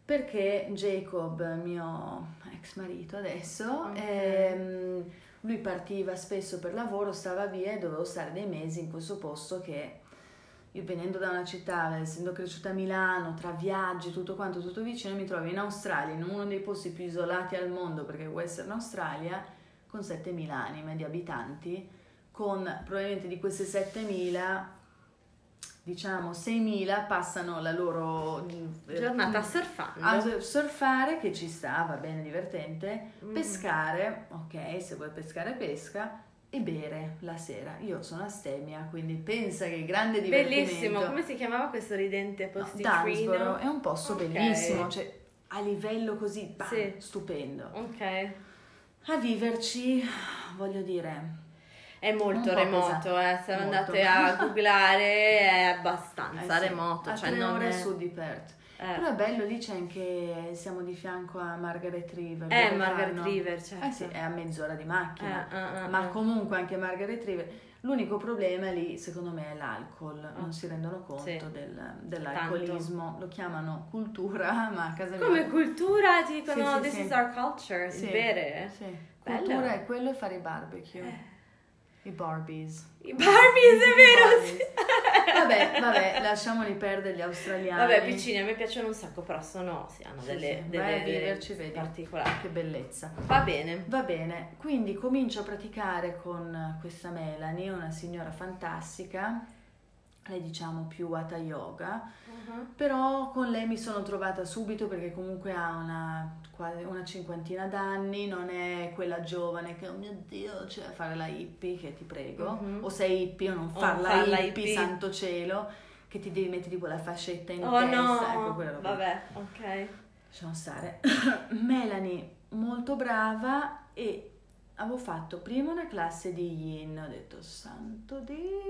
perché Jacob, mio ex marito adesso, Ok. ehm, lui partiva spesso per lavoro, stava via e dovevo stare dei mesi in questo posto che io venendo da una città, essendo cresciuta a Milano, tra viaggi, tutto quanto, tutto vicino, mi trovo in Australia, in uno dei posti più isolati al mondo, perché Western Australia, con 7.000 anime di abitanti, con probabilmente di queste 7.000, diciamo 6.000 passano la loro eh, Giornata surfando. a surfare, che ci sta, va bene, divertente, Mm. pescare, ok, se vuoi pescare pesca, e bere la sera. Io sono astemia, quindi pensa che grande divertimento. Bellissimo. Come si chiamava questo ridente No, posticino? Dunsboro è un posto Ok. bellissimo, cioè a livello così, bam, Sì. stupendo. Ok. A viverci, voglio dire, È molto remoto, eh. Se Molto. andate a googlare è abbastanza eh sì, remoto. a cioè tre non ore è... sud di Perth. Eh. Però è bello, lì c'è anche, siamo di fianco a Margaret River. Eh, Margaret fanno- River, certo. Eh sì, è a mezz'ora di macchina. Eh, eh, eh, ma eh. comunque anche Margaret River. L'unico problema lì, secondo me, è l'alcol. Non Ah. si rendono conto Sì. del- dell'alcolismo. Lo chiamano cultura, ma a casa mia. Come cultura ti dicono Sì, sì, this is our culture, Sì, bere. Sì. Bello. Cultura è quello e fare i barbecue. Eh. I Barbies. I Barbies, è vero, Barbies. Vabbè, vabbè, lasciamoli perdere gli australiani. Vabbè, piccini, a me piacciono un sacco, però sono, sì, hanno Sì, delle, sì, delle, delle viverci, vedi. particolari. Che bellezza. Va bene. Va bene, quindi comincio a praticare con questa Melanie, una signora fantastica, lei diciamo più Hatha Yoga, però con lei mi sono trovata subito perché comunque ha una, una cinquantina d'anni, non è quella giovane che, oh mio Dio, cioè fare la hippie, che ti prego, Mhm. o sei hippie o non O farla, farla hippie, hippie. santo cielo, che ti devi mettere tipo la fascetta in Oh testa, no, ecco quella roba. vabbè, ok. Lasciamo stare. Melanie, molto brava e avevo fatto prima una classe di yin, ho detto santo Dio,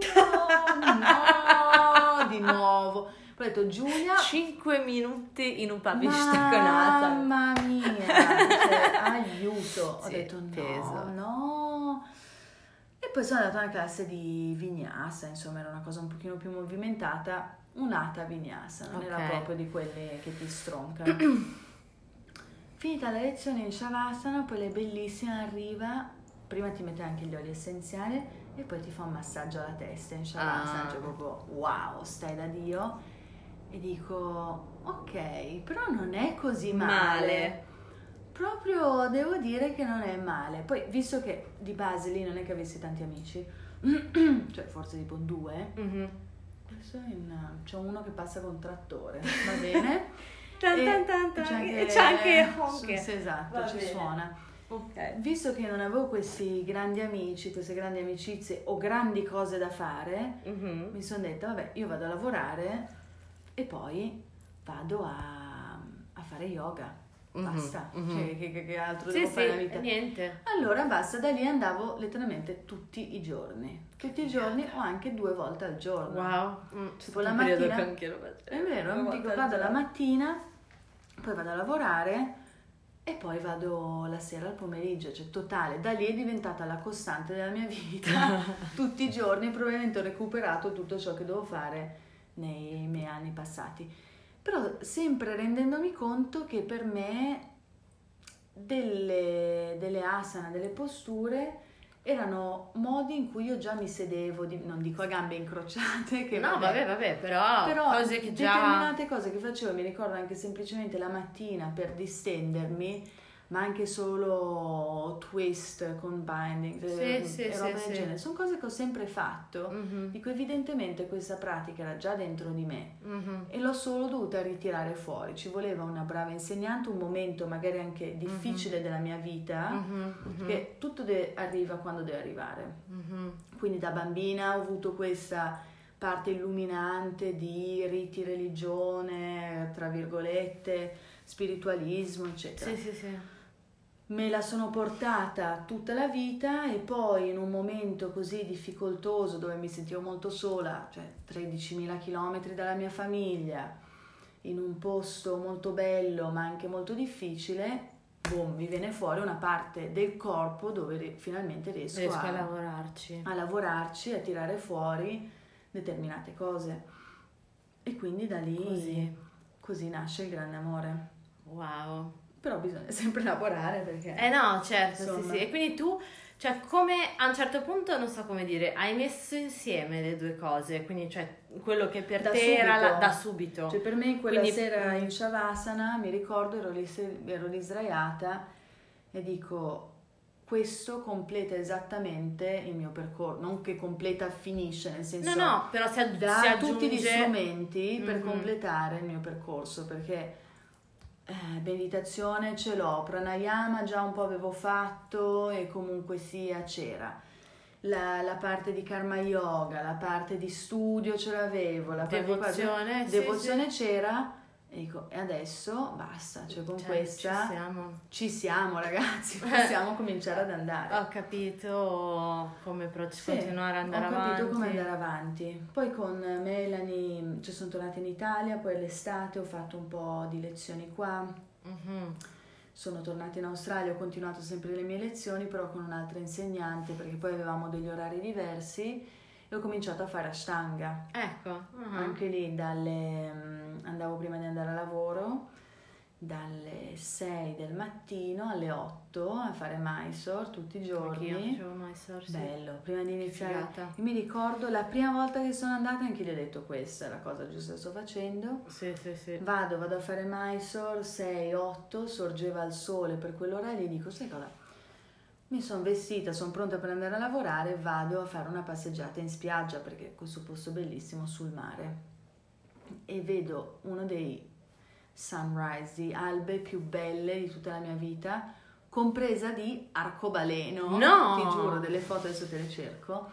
no, di nuovo. Poi ho detto Giulia, 5 minuti in un pubblic con Asa. mamma mia, cioè, aiuto. Ho Sì, detto no, peso. no. E poi sono andata a una classe di vinyasa, insomma era una cosa un pochino più movimentata, un'ata vinyasa, non era Ok. proprio di quelle che ti stroncano. Finita la lezione in Shavasana, poi lei bellissima arriva, prima ti mette anche gli oli essenziali e poi ti fa un massaggio alla testa in Shavasana, Ah. cioè proprio wow, stai da Dio. E dico, ok, però non è così male. Male. Proprio devo dire che non è male. Poi, visto che di base lì non è che avessi tanti amici, cioè forse tipo due, Mhm. adesso in- c'è uno che passa con trattore, va bene? Tan, tan, tan, tan. c'è anche, c'è anche honk. Sì, esatto, Va ci bene. suona. Ok. Visto che non avevo questi grandi amici, queste grandi amicizie o grandi cose da fare, Mhm. mi sono detta, vabbè, io vado a lavorare e poi vado a, a fare yoga. Mhm, Basta, mhm. Cioè, che, che- altro Sì, devo sì, fare nella vita? niente. Allora basta, da lì andavo letteralmente tutti i giorni. Tutti i giorni o anche due volte al giorno. Wow. Mm, Tipo la mattina- che anche lo facevo. È vero, dico vado la mattina, poi vado a lavorare e poi vado la sera al pomeriggio, cioè totale, da lì è diventata la costante della mia vita, tutti i giorni, probabilmente ho recuperato tutto ciò che devo fare nei miei anni passati. Però sempre rendendomi conto che per me delle, delle asana, delle posture erano modi in cui io già mi sedevo, di, non dico a gambe incrociate, che no, vabbè, vabbè, però, però cose che già... determinate cose che facevo, mi ricordo anche semplicemente la mattina per distendermi, ma anche solo twist con binding sì, e sì, roba sì, del genere. Sono cose che ho sempre fatto. Mhm, Dico, evidentemente questa pratica era già dentro di me mhm. e l'ho solo dovuta ritirare fuori. Ci voleva una brava insegnante, un momento magari anche difficile della mia vita, Mhm, mhm, che tutto de- arriva quando deve arrivare. Quindi da bambina ho avuto questa parte illuminante di riti religione, tra virgolette, spiritualismo, eccetera. Sì, sì, sì. Me la sono portata tutta la vita e poi in un momento così difficoltoso dove mi sentivo molto sola, cioè 13.000 km dalla mia famiglia, in un posto molto bello ma anche molto difficile, boom, mi viene fuori una parte del corpo dove ri- finalmente riesco, Riesco a a, lavorarci. a lavorarci, a tirare fuori determinate cose. E quindi da lì Così. così nasce il grande amore. Wow. Però bisogna sempre lavorare perché... Eh no, certo, sì, Insomma. sì. E quindi tu, cioè, come a un certo punto, non so come dire, hai messo insieme le due cose, quindi, cioè, quello che per Da te era subito. la- da subito. Cioè per me quella Quindi- sera in Shavasana mi ricordo ero lì, ero lì sdraiata e dico questo completa esattamente il mio percorso, non che completa finisce nel senso no, no, però si, aggi- dà si aggiunge... tutti gli strumenti per Mhm. completare il mio percorso perché eh, meditazione ce l'ho, pranayama già un po' avevo fatto e comunque sia c'era. La, la parte di karma yoga, la parte di studio ce l'avevo, la parte di Devozione, sì, devozione c'era e dico e adesso basta, cioè con Cioè, questa ci siamo. ci siamo ragazzi, possiamo cominciare ad andare. Ho capito come pro- Sì, continuare ad andare ho capito avanti. come andare avanti. Poi con Melanie, cioè sono tornata in Italia, poi all'estate ho fatto un po' di lezioni qua, Mhm. sono tornata in Australia, ho continuato sempre le mie lezioni, però con un'altra insegnante, perché poi avevamo degli orari diversi e ho cominciato a fare Ashtanga. Ecco. mhm. Anche lì dalle, mm, andavo prima di andare a lavoro dalle 6 del mattino alle 8 a fare Mysore tutti i giorni. facevo Mysore, sì. Bello, prima di iniziare. Io mi ricordo la prima volta che sono andata, anche gli ho detto questa è la cosa giusta sto facendo. Sì, sì, sì. Vado, vado a fare Mysore, 6, 8, sorgeva il sole per quell'ora e gli dico, sai cosa? Mi sono vestita, sono pronta per andare a lavorare, vado a fare una passeggiata in spiaggia perché è questo posto bellissimo sul mare. E vedo uno dei sunrise, di albe più belle di tutta la mia vita, compresa di arcobaleno. No! Ti giuro, delle foto adesso te le cerco.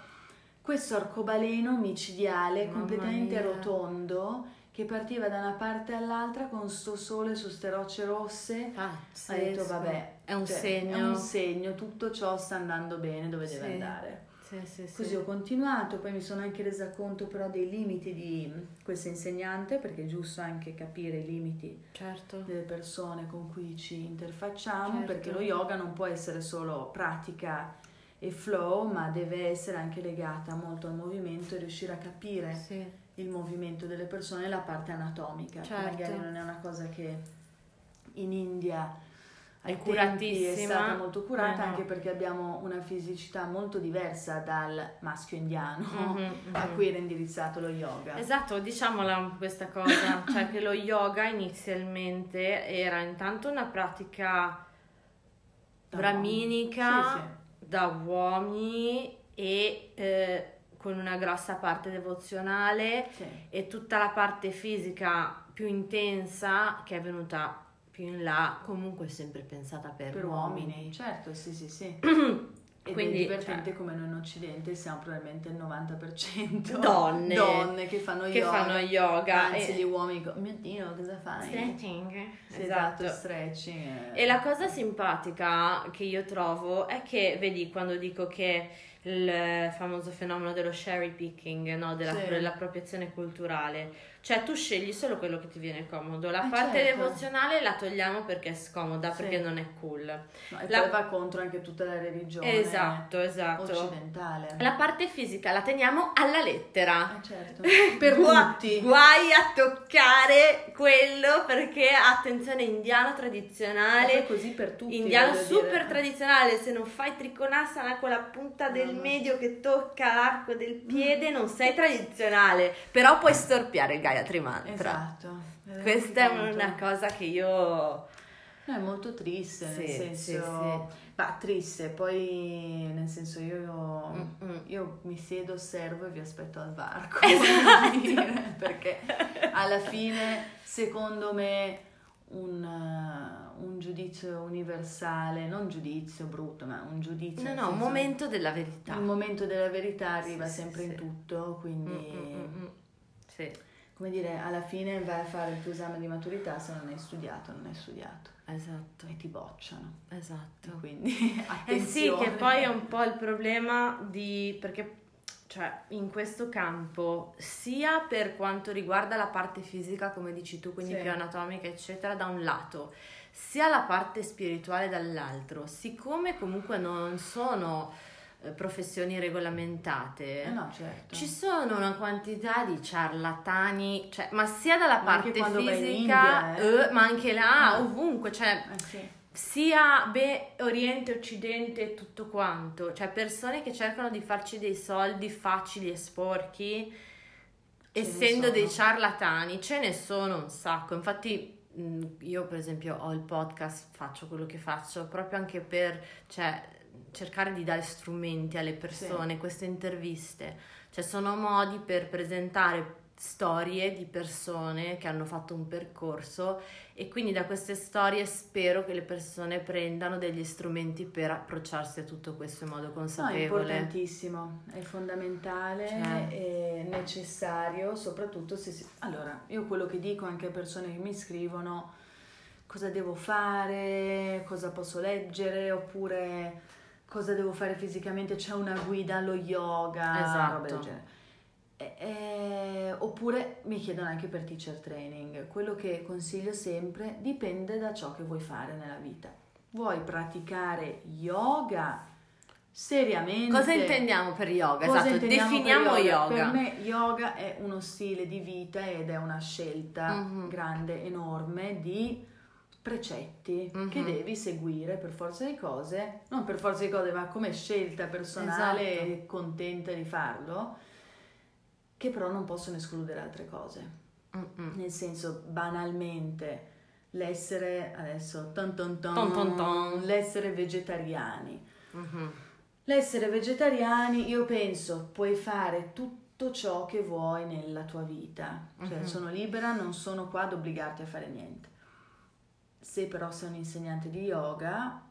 Questo arcobaleno micidiale, Mamma completamente mia. rotondo, che partiva da una parte all'altra con sto sole su ste rocce rosse. Pazzesco. Ho detto, vabbè, È un cioè, segno. È un segno, tutto ciò sta andando bene dove deve Sì. andare. Sì, sì, sì. Così ho continuato, poi mi sono anche resa conto però dei limiti di questa insegnante, perché è giusto anche capire i limiti Certo. delle persone con cui ci interfacciamo, Certo. perché lo yoga non può essere solo pratica e flow, ma deve essere anche legata molto al movimento e riuscire a capire il movimento delle persone e la parte anatomica, che Certo. magari non è una cosa che in India ai È tempi è curatissima. stata molto curata Eh, no. anche perché abbiamo una fisicità molto diversa dal maschio indiano Mhm, a mhm. cui era indirizzato lo yoga. Esatto, diciamola questa cosa, cioè che lo yoga inizialmente era intanto una pratica Da brahminica uomo. Sì, da uomini e eh, con una grossa parte devozionale sì, sì. e tutta la parte fisica più intensa che è venuta più in là, comunque sempre pensata per, Per uomini. uomini, certo, sì, sì, sì. Ed Quindi, è divertente cioè- come noi in Occidente siamo probabilmente il 90% Donne. donne che fanno che yoga. fanno yoga Anzi, e- gli uomini dicono, mio Dio, cosa fai? stretching. Sì, esatto. esatto, stretching. E la cosa simpatica che io trovo è che, vedi, quando dico che il famoso fenomeno dello cherry picking, no? della, Sì. dell'appropriazione culturale. Cioè tu scegli solo quello che ti viene comodo, la Eh, parte certo. emozionale la togliamo perché è scomoda, Sì. perché non è cool. No, e La- poi va contro anche tutta la religione Esatto, esatto. occidentale. La parte fisica la teniamo alla lettera. Eh, certo. Per Gua- tutti. Guai a toccare quello perché attenzione indiano tradizionale. Poi così per tutti. Indiano super dire. tradizionale, se non fai trikonasana con la punta del No, no. medio che tocca l'arco del piede, non sei tradizionale, però puoi storpiare il Gayatri Mantra. Esatto. Eh, Questa è appunto. una cosa che io No, è molto triste, nel Sì, senso... sì, Ma triste, poi nel senso io, io mi siedo, osservo e vi aspetto al varco. Esatto. perché alla fine, secondo me, un, uh, un giudizio universale, non giudizio brutto, ma un giudizio... No, nel no, un momento della verità. Il momento della verità arriva Sì, sì, sempre sì. in tutto, quindi... Mm, mm, mm, mm. Sì, Come dire, alla fine vai a fare il tuo esame di maturità, se non hai studiato, non hai studiato esatto, e ti bocciano. esatto. Quindi Eh attenzione. sì, che poi è un po' il problema di perché cioè in questo campo sia per quanto riguarda la parte fisica, come dici tu, quindi Sì. più anatomica, eccetera, da un lato, sia la parte spirituale dall'altro, siccome comunque non sono eh, professioni regolamentate. Eh no, certo. Ci sono una quantità di ciarlatani, cioè, ma sia dalla Ma parte fisica, India, eh. eh, ma anche là, Eh. ovunque, cioè, Eh sì. sia beh, Oriente, Occidente e tutto quanto, cioè persone che cercano di farci dei soldi facili e sporchi, Ce essendo dei ciarlatani, ce ne sono un sacco. Infatti, mh, io per esempio ho il podcast, faccio quello che faccio proprio anche per cioè, cercare di dare strumenti alle persone, queste interviste. Cioè, sono modi per presentare storie di persone che hanno fatto un percorso e quindi da queste storie spero che le persone prendano degli strumenti per approcciarsi a tutto questo in modo No, è consapevole. importantissimo, è fondamentale, Cioè. è necessario, soprattutto se si... Allora, io quello che dico anche a persone che mi scrivono, cosa devo fare, cosa posso leggere, oppure cosa devo fare fisicamente, c'è una guida allo yoga, Esatto. roba del genere. Eh, oppure mi chiedono anche per teacher training. Quello che consiglio sempre dipende da ciò che vuoi fare nella vita. Vuoi praticare yoga seriamente? Cosa intendiamo per yoga? Cosa esatto, intendiamo per definiamo yoga. Per me yoga è uno stile di vita ed è una scelta Mhm. grande, enorme di precetti Mhm. che devi seguire per forza di cose, non per forza di cose, ma come scelta personale Esatto. e contenta di farlo, che però non possono escludere altre cose. Mm-mm. Nel senso, banalmente, l'essere adesso ton ton ton, Ton ton ton. l'essere vegetariani. Mhm. L'essere vegetariani, io penso, puoi fare tutto ciò che vuoi nella tua vita. Cioè, Mhm. sono libera, non sono qua ad obbligarti a fare niente. Se però sei un insegnante di yoga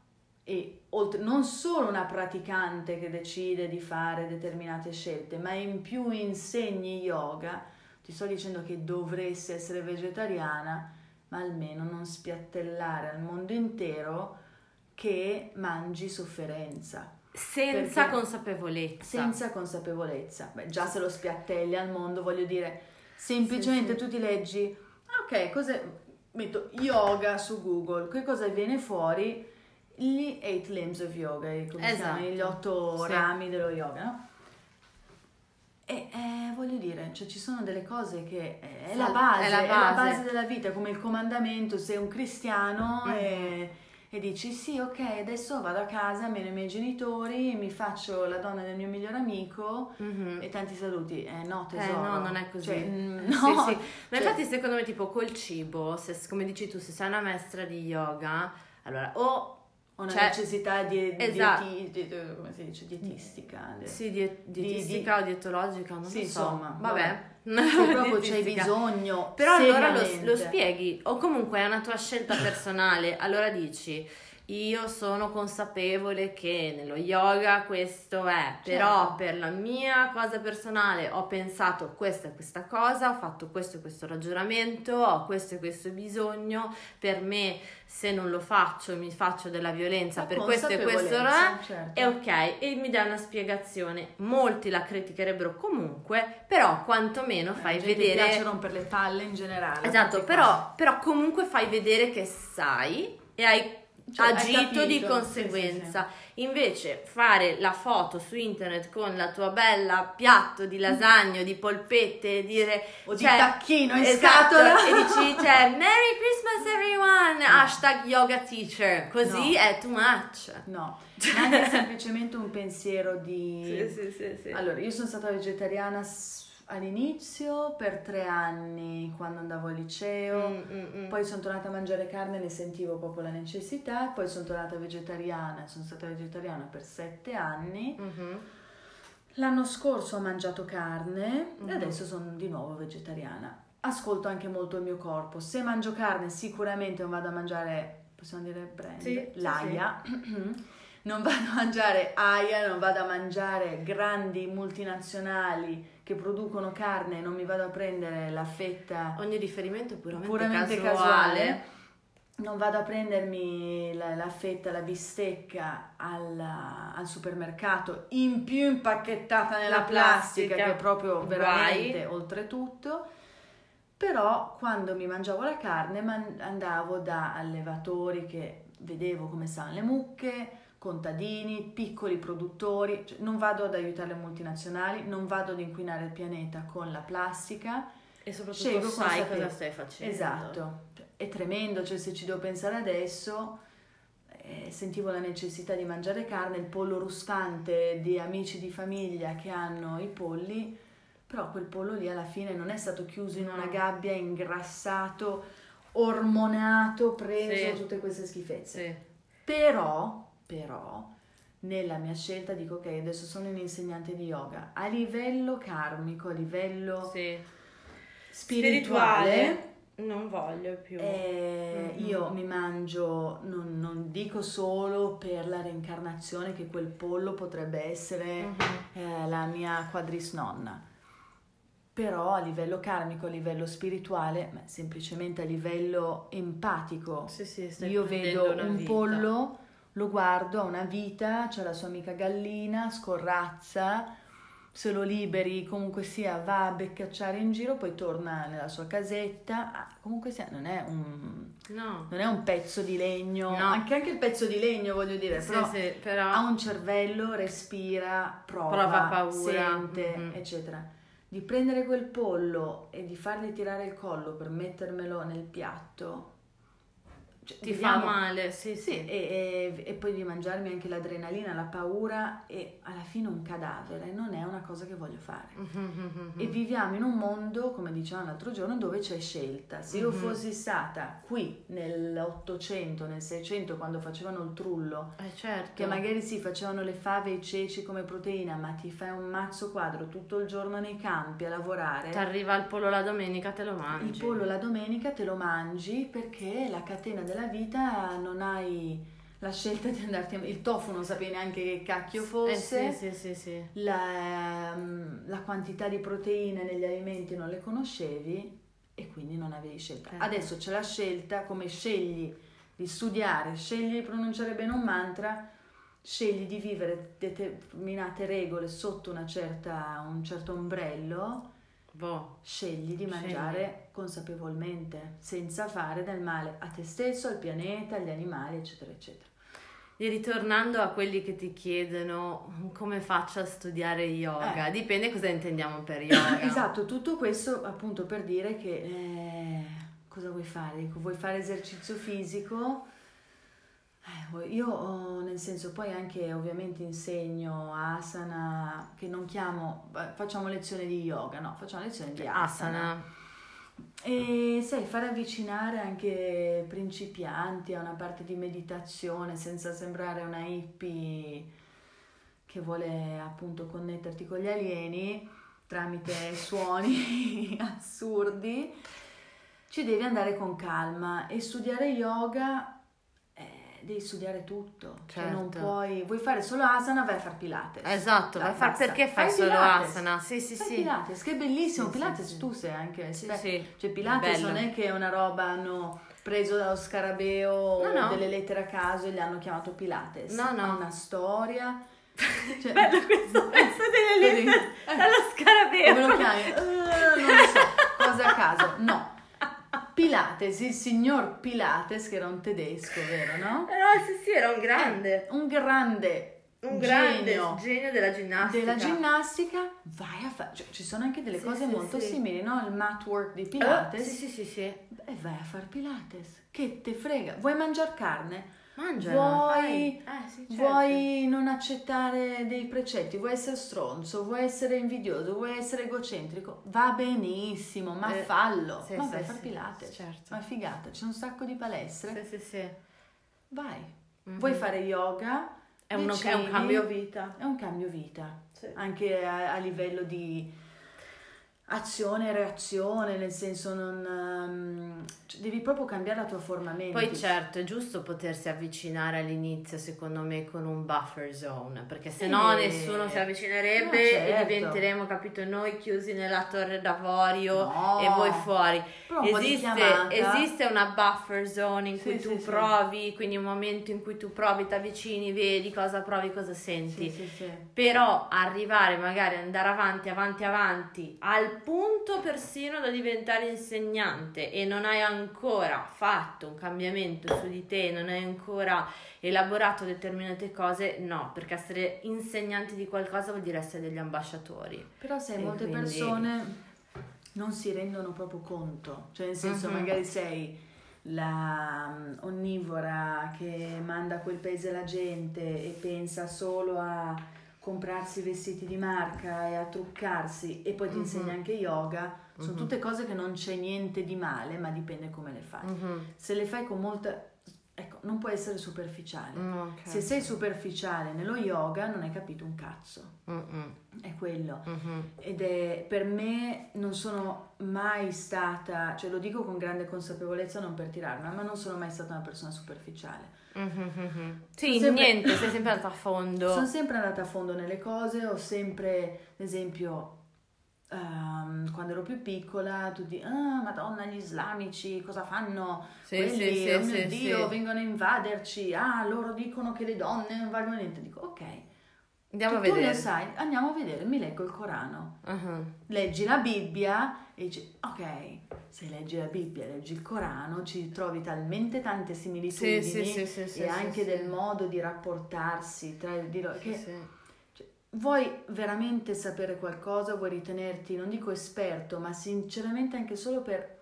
e oltre, non solo una praticante che decide di fare determinate scelte, ma in più insegni yoga, ti sto dicendo che dovresti essere vegetariana, ma almeno non spiattellare al mondo intero che mangi sofferenza Senza Perché- consapevolezza. senza consapevolezza. Beh, già se lo spiattelli al mondo, voglio dire, semplicemente Sì, sì. tu ti leggi, "Ah, ok, cos'è? Metto yoga su Google, che cosa viene fuori? Gli eight limbs of yoga, come Esatto, gli otto sì. rami dello yoga, no? E eh, voglio dire, cioè, ci sono delle cose che è Sì, la base, è è la la base. base della vita, come il comandamento, sei un cristiano Mhm. e, e dici sì, ok, adesso vado a casa, meno i miei genitori, mi faccio la donna del mio migliore amico Mhm. e tanti saluti. Eh no, Eh, tesoro. no, non è così. Cioè, mm, Sì, no, sì. Ma cioè, infatti secondo me tipo col cibo, se, come dici tu, se sei una maestra di yoga, allora o una cioè- necessità di, Esatto. dieti- di- di- come si dice, dietistica. di- sì, die- di- dietistica o dietologica, non Sì, lo so. insomma, vabbè. Se proprio c'hai Dietistica. bisogno, Però allora lo, lo spieghi, o comunque è una tua scelta personale, allora dici, io sono consapevole che nello yoga questo è, però Certo. per la mia cosa personale ho pensato questa e questa cosa, ho fatto questo e questo ragionamento, ho questo e questo bisogno, per me se non lo faccio mi faccio della violenza La per questo e questo, consapevolezza, eh, certo. è ok e mi dai una spiegazione. Molti la criticherebbero comunque, però quantomeno fai gente vedere... piace rompere le palle in generale. Esatto, però, però comunque fai vedere che sai e hai Cioè, agito di conseguenza. Invece fare la foto su internet con la tua bella piatto di lasagna di polpette e dire O di cioè, tacchino in esatto, scatola. e dici cioè, Merry Christmas everyone hashtag yoga teacher così No. è too much No, anche semplicemente un pensiero di... sì, sì, sì. Allora, io sono stata vegetariana all'inizio per tre anni quando andavo al liceo, Mm, mm, mm. poi sono tornata a mangiare carne, ne sentivo proprio la necessità, poi sono tornata vegetariana, sono stata vegetariana per sette anni. Mhm. L'anno scorso ho mangiato carne Mhm. e adesso sono di nuovo vegetariana. Ascolto anche molto il mio corpo. Se mangio carne sicuramente non vado a mangiare, possiamo dire brand, Sì, sì, l'aia. Non vado a mangiare aia, non vado a mangiare grandi multinazionali che producono carne, non mi vado a prendere la fetta ogni riferimento è puramente, puramente casuale. casuale. Non vado a prendermi la, la fetta, la bistecca al, al supermercato in più impacchettata nella La plastica, plastica. che è proprio veramente oltretutto. Però quando mi mangiavo la carne man- andavo da allevatori che vedevo come stanno le mucche, contadini, piccoli produttori, cioè, non vado ad aiutare le multinazionali, non vado ad inquinare il pianeta con la plastica. e soprattutto Scelgo sai cosa stai facendo Esatto, è tremendo, cioè se ci devo pensare adesso, eh, sentivo la necessità di mangiare carne, il pollo ruspante di amici di famiglia che hanno i polli, però quel pollo lì alla fine non è stato chiuso in una gabbia, ingrassato, ormonato, preso Sì. tutte queste schifezze. sì. Però, però, nella mia scelta dico ok, adesso sono un insegnante di yoga, a livello karmico, a livello Sì. spirituale non voglio più. eh, Mhm. io mi mangio, non, non dico solo per la reincarnazione che quel pollo potrebbe essere Mhm. eh, la mia quadrisnonna, però a livello karmico, a livello spirituale, ma semplicemente a livello empatico, Sì, sì, io vedo un vita. pollo, lo guardo, ha una vita, c'è la sua amica gallina, scorrazza, se lo liberi comunque sia va a beccacciare in giro, poi torna nella sua casetta, Ah, comunque sia non è un, No. non è un pezzo di legno, No. anche, anche il pezzo di legno voglio dire, Sì, però sì, però ha un cervello, respira, prova, Prova paura. sente, Mhm. eccetera. Di prendere quel pollo e di fargli tirare il collo per mettermelo nel piatto, cioè, ti vediamo- fa male, sì, Sì, sì. e, e- e poi di mangiarmi anche l'adrenalina, la paura e alla fine un cadavere non è una cosa che voglio fare. Mhm, E viviamo in un mondo, come dicevamo l'altro giorno, dove c'è scelta. Se io Mhm. fossi stata qui nell'Ottocento, nel Seicento, quando facevano il trullo, Eh, certo. che magari sì, facevano le fave e i ceci come proteina, ma ti fai un mazzo quadro tutto il giorno nei campi a lavorare. Ti arriva il pollo la domenica, te lo Il mangi. pollo la domenica te lo mangi perché la catena della vita non hai la scelta di andarti a... Il tofu non sapevi neanche che cacchio fosse. Eh, sì, sì, sì, la, mm, la quantità di proteine negli alimenti non le conoscevi e quindi non avevi scelta. Certo. Adesso c'è la scelta, come scegli di studiare, scegli di pronunciare bene un mantra, scegli di vivere determinate regole sotto una certa, un certo ombrello, Boh. scegli di Scegli. mangiare consapevolmente, senza fare del male a te stesso, al pianeta, agli animali, eccetera, eccetera. E ritornando a quelli che ti chiedono come faccio a studiare yoga, Eh. dipende cosa intendiamo per yoga. Esatto, tutto questo appunto per dire che eh, cosa vuoi fare? Dico, vuoi fare esercizio fisico? Eh, vuoi- io oh, nel senso poi anche ovviamente insegno asana che non chiamo, beh, facciamo lezioni di yoga, no, facciamo lezioni di asana. Asana. E sai, fare avvicinare anche principianti a una parte di meditazione senza sembrare una hippie che vuole appunto connetterti con gli alieni tramite suoni assurdi, ci devi andare con calma e studiare yoga eh, devi studiare tutto. Cioè Certo. non puoi... Vuoi fare solo asana, vai a fare Pilates. Esatto, vai a far- perché fai solo Pilates. asana? Sì, sì, Fai sì. Pilates, che è bellissimo. Sì, Pilates sì. tu sei anche Sì, sì. Cioè Pilates Bello. non è che è una roba hanno preso dallo scarabeo No, no. delle lettere a caso e gli hanno chiamato Pilates. No, no. Ha una storia. Cioè, Bello questo pezzo delle lettere Eh. dallo scarabeo. Come lo chiami? Eh, non lo so, cosa a caso. No. Pilates, il signor Pilates, che era un tedesco, vero, no? Eh, no, sì, sì, era un grande. Eh, un grande un grande genio genio della ginnastica. della ginnastica, vai a fare, cioè, ci sono anche delle Sì, cose sì, molto sì. simili, no? Il mat work di Eh, Pilates, sì, sì, sì, sì. e vai a fare Pilates, che te frega, vuoi mangiare carne? Mangia. Vuoi- Eh, sì, certo. Vuoi non accettare dei precetti, vuoi essere stronzo, vuoi essere invidioso, vuoi essere egocentrico, va benissimo, ma Eh, fallo. sì, ma sì, sì, Pilates, certo. ma figata, c'è un sacco di palestre, Sì, sì, sì. vai. Mhm. Vuoi fare yoga? È, uno- è un cambio vita. È un cambio vita, Sì. anche a, a livello di azione e reazione, nel senso non... ehm, cioè, devi proprio cambiare la tua forma mente. Poi certo è giusto potersi avvicinare all'inizio secondo me con un buffer zone perché se no Sì. nessuno si avvicinerebbe No, e certo. diventeremo capito noi chiusi nella torre d'avorio No. e voi fuori un esiste, una buffer zone in cui sì, tu sì. provi quindi un momento in cui tu provi ti avvicini vedi cosa provi cosa senti però arrivare magari andare avanti avanti avanti al punto persino da diventare insegnante e non hai ancora fatto un cambiamento su di te non hai ancora elaborato determinate cose no perché essere insegnanti di qualcosa vuol dire essere degli ambasciatori Però sai, E molte quindi- persone non si rendono proprio conto, cioè nel senso Mhm. magari sei la mm, onnivora che manda a quel paese la gente e pensa solo a comprarsi vestiti di marca e a truccarsi e poi ti Mhm. insegna anche yoga, sono Mhm. tutte cose che non c'è niente di male, ma dipende come le fai. Se le fai con molta... ecco, non puoi essere superficiale. Mm, ok. Se sei superficiale nello yoga non hai capito un cazzo, Mm-mm. è quello. Mhm. Ed è per me non sono mai stata, cioè lo dico con grande consapevolezza non per tirarmi, ma non sono mai stata una persona superficiale. Mhm. Sì, Sempre- niente, sei sempre andata a fondo. Sono sempre andata a fondo nelle cose, ho sempre, ad esempio, ehm, quando ero più piccola, tu dici, ah, madonna, gli islamici cosa fanno? Sì, Quelli, sì, sì, oh mio sì, Dio, sì. vengono a invaderci, ah, loro dicono che le donne non valgono niente. Dico, ok, Andiamo a tu, tu vedere. lo sai, andiamo a vedere, mi leggo il Corano. Mhm. leggi la Bibbia e dici, ok, se leggi la Bibbia, leggi il Corano, ci trovi talmente tante similitudini e anche del modo di rapportarsi tra di loro. Sì, che vuoi veramente sapere qualcosa, vuoi ritenerti, non dico esperto, ma sinceramente anche solo per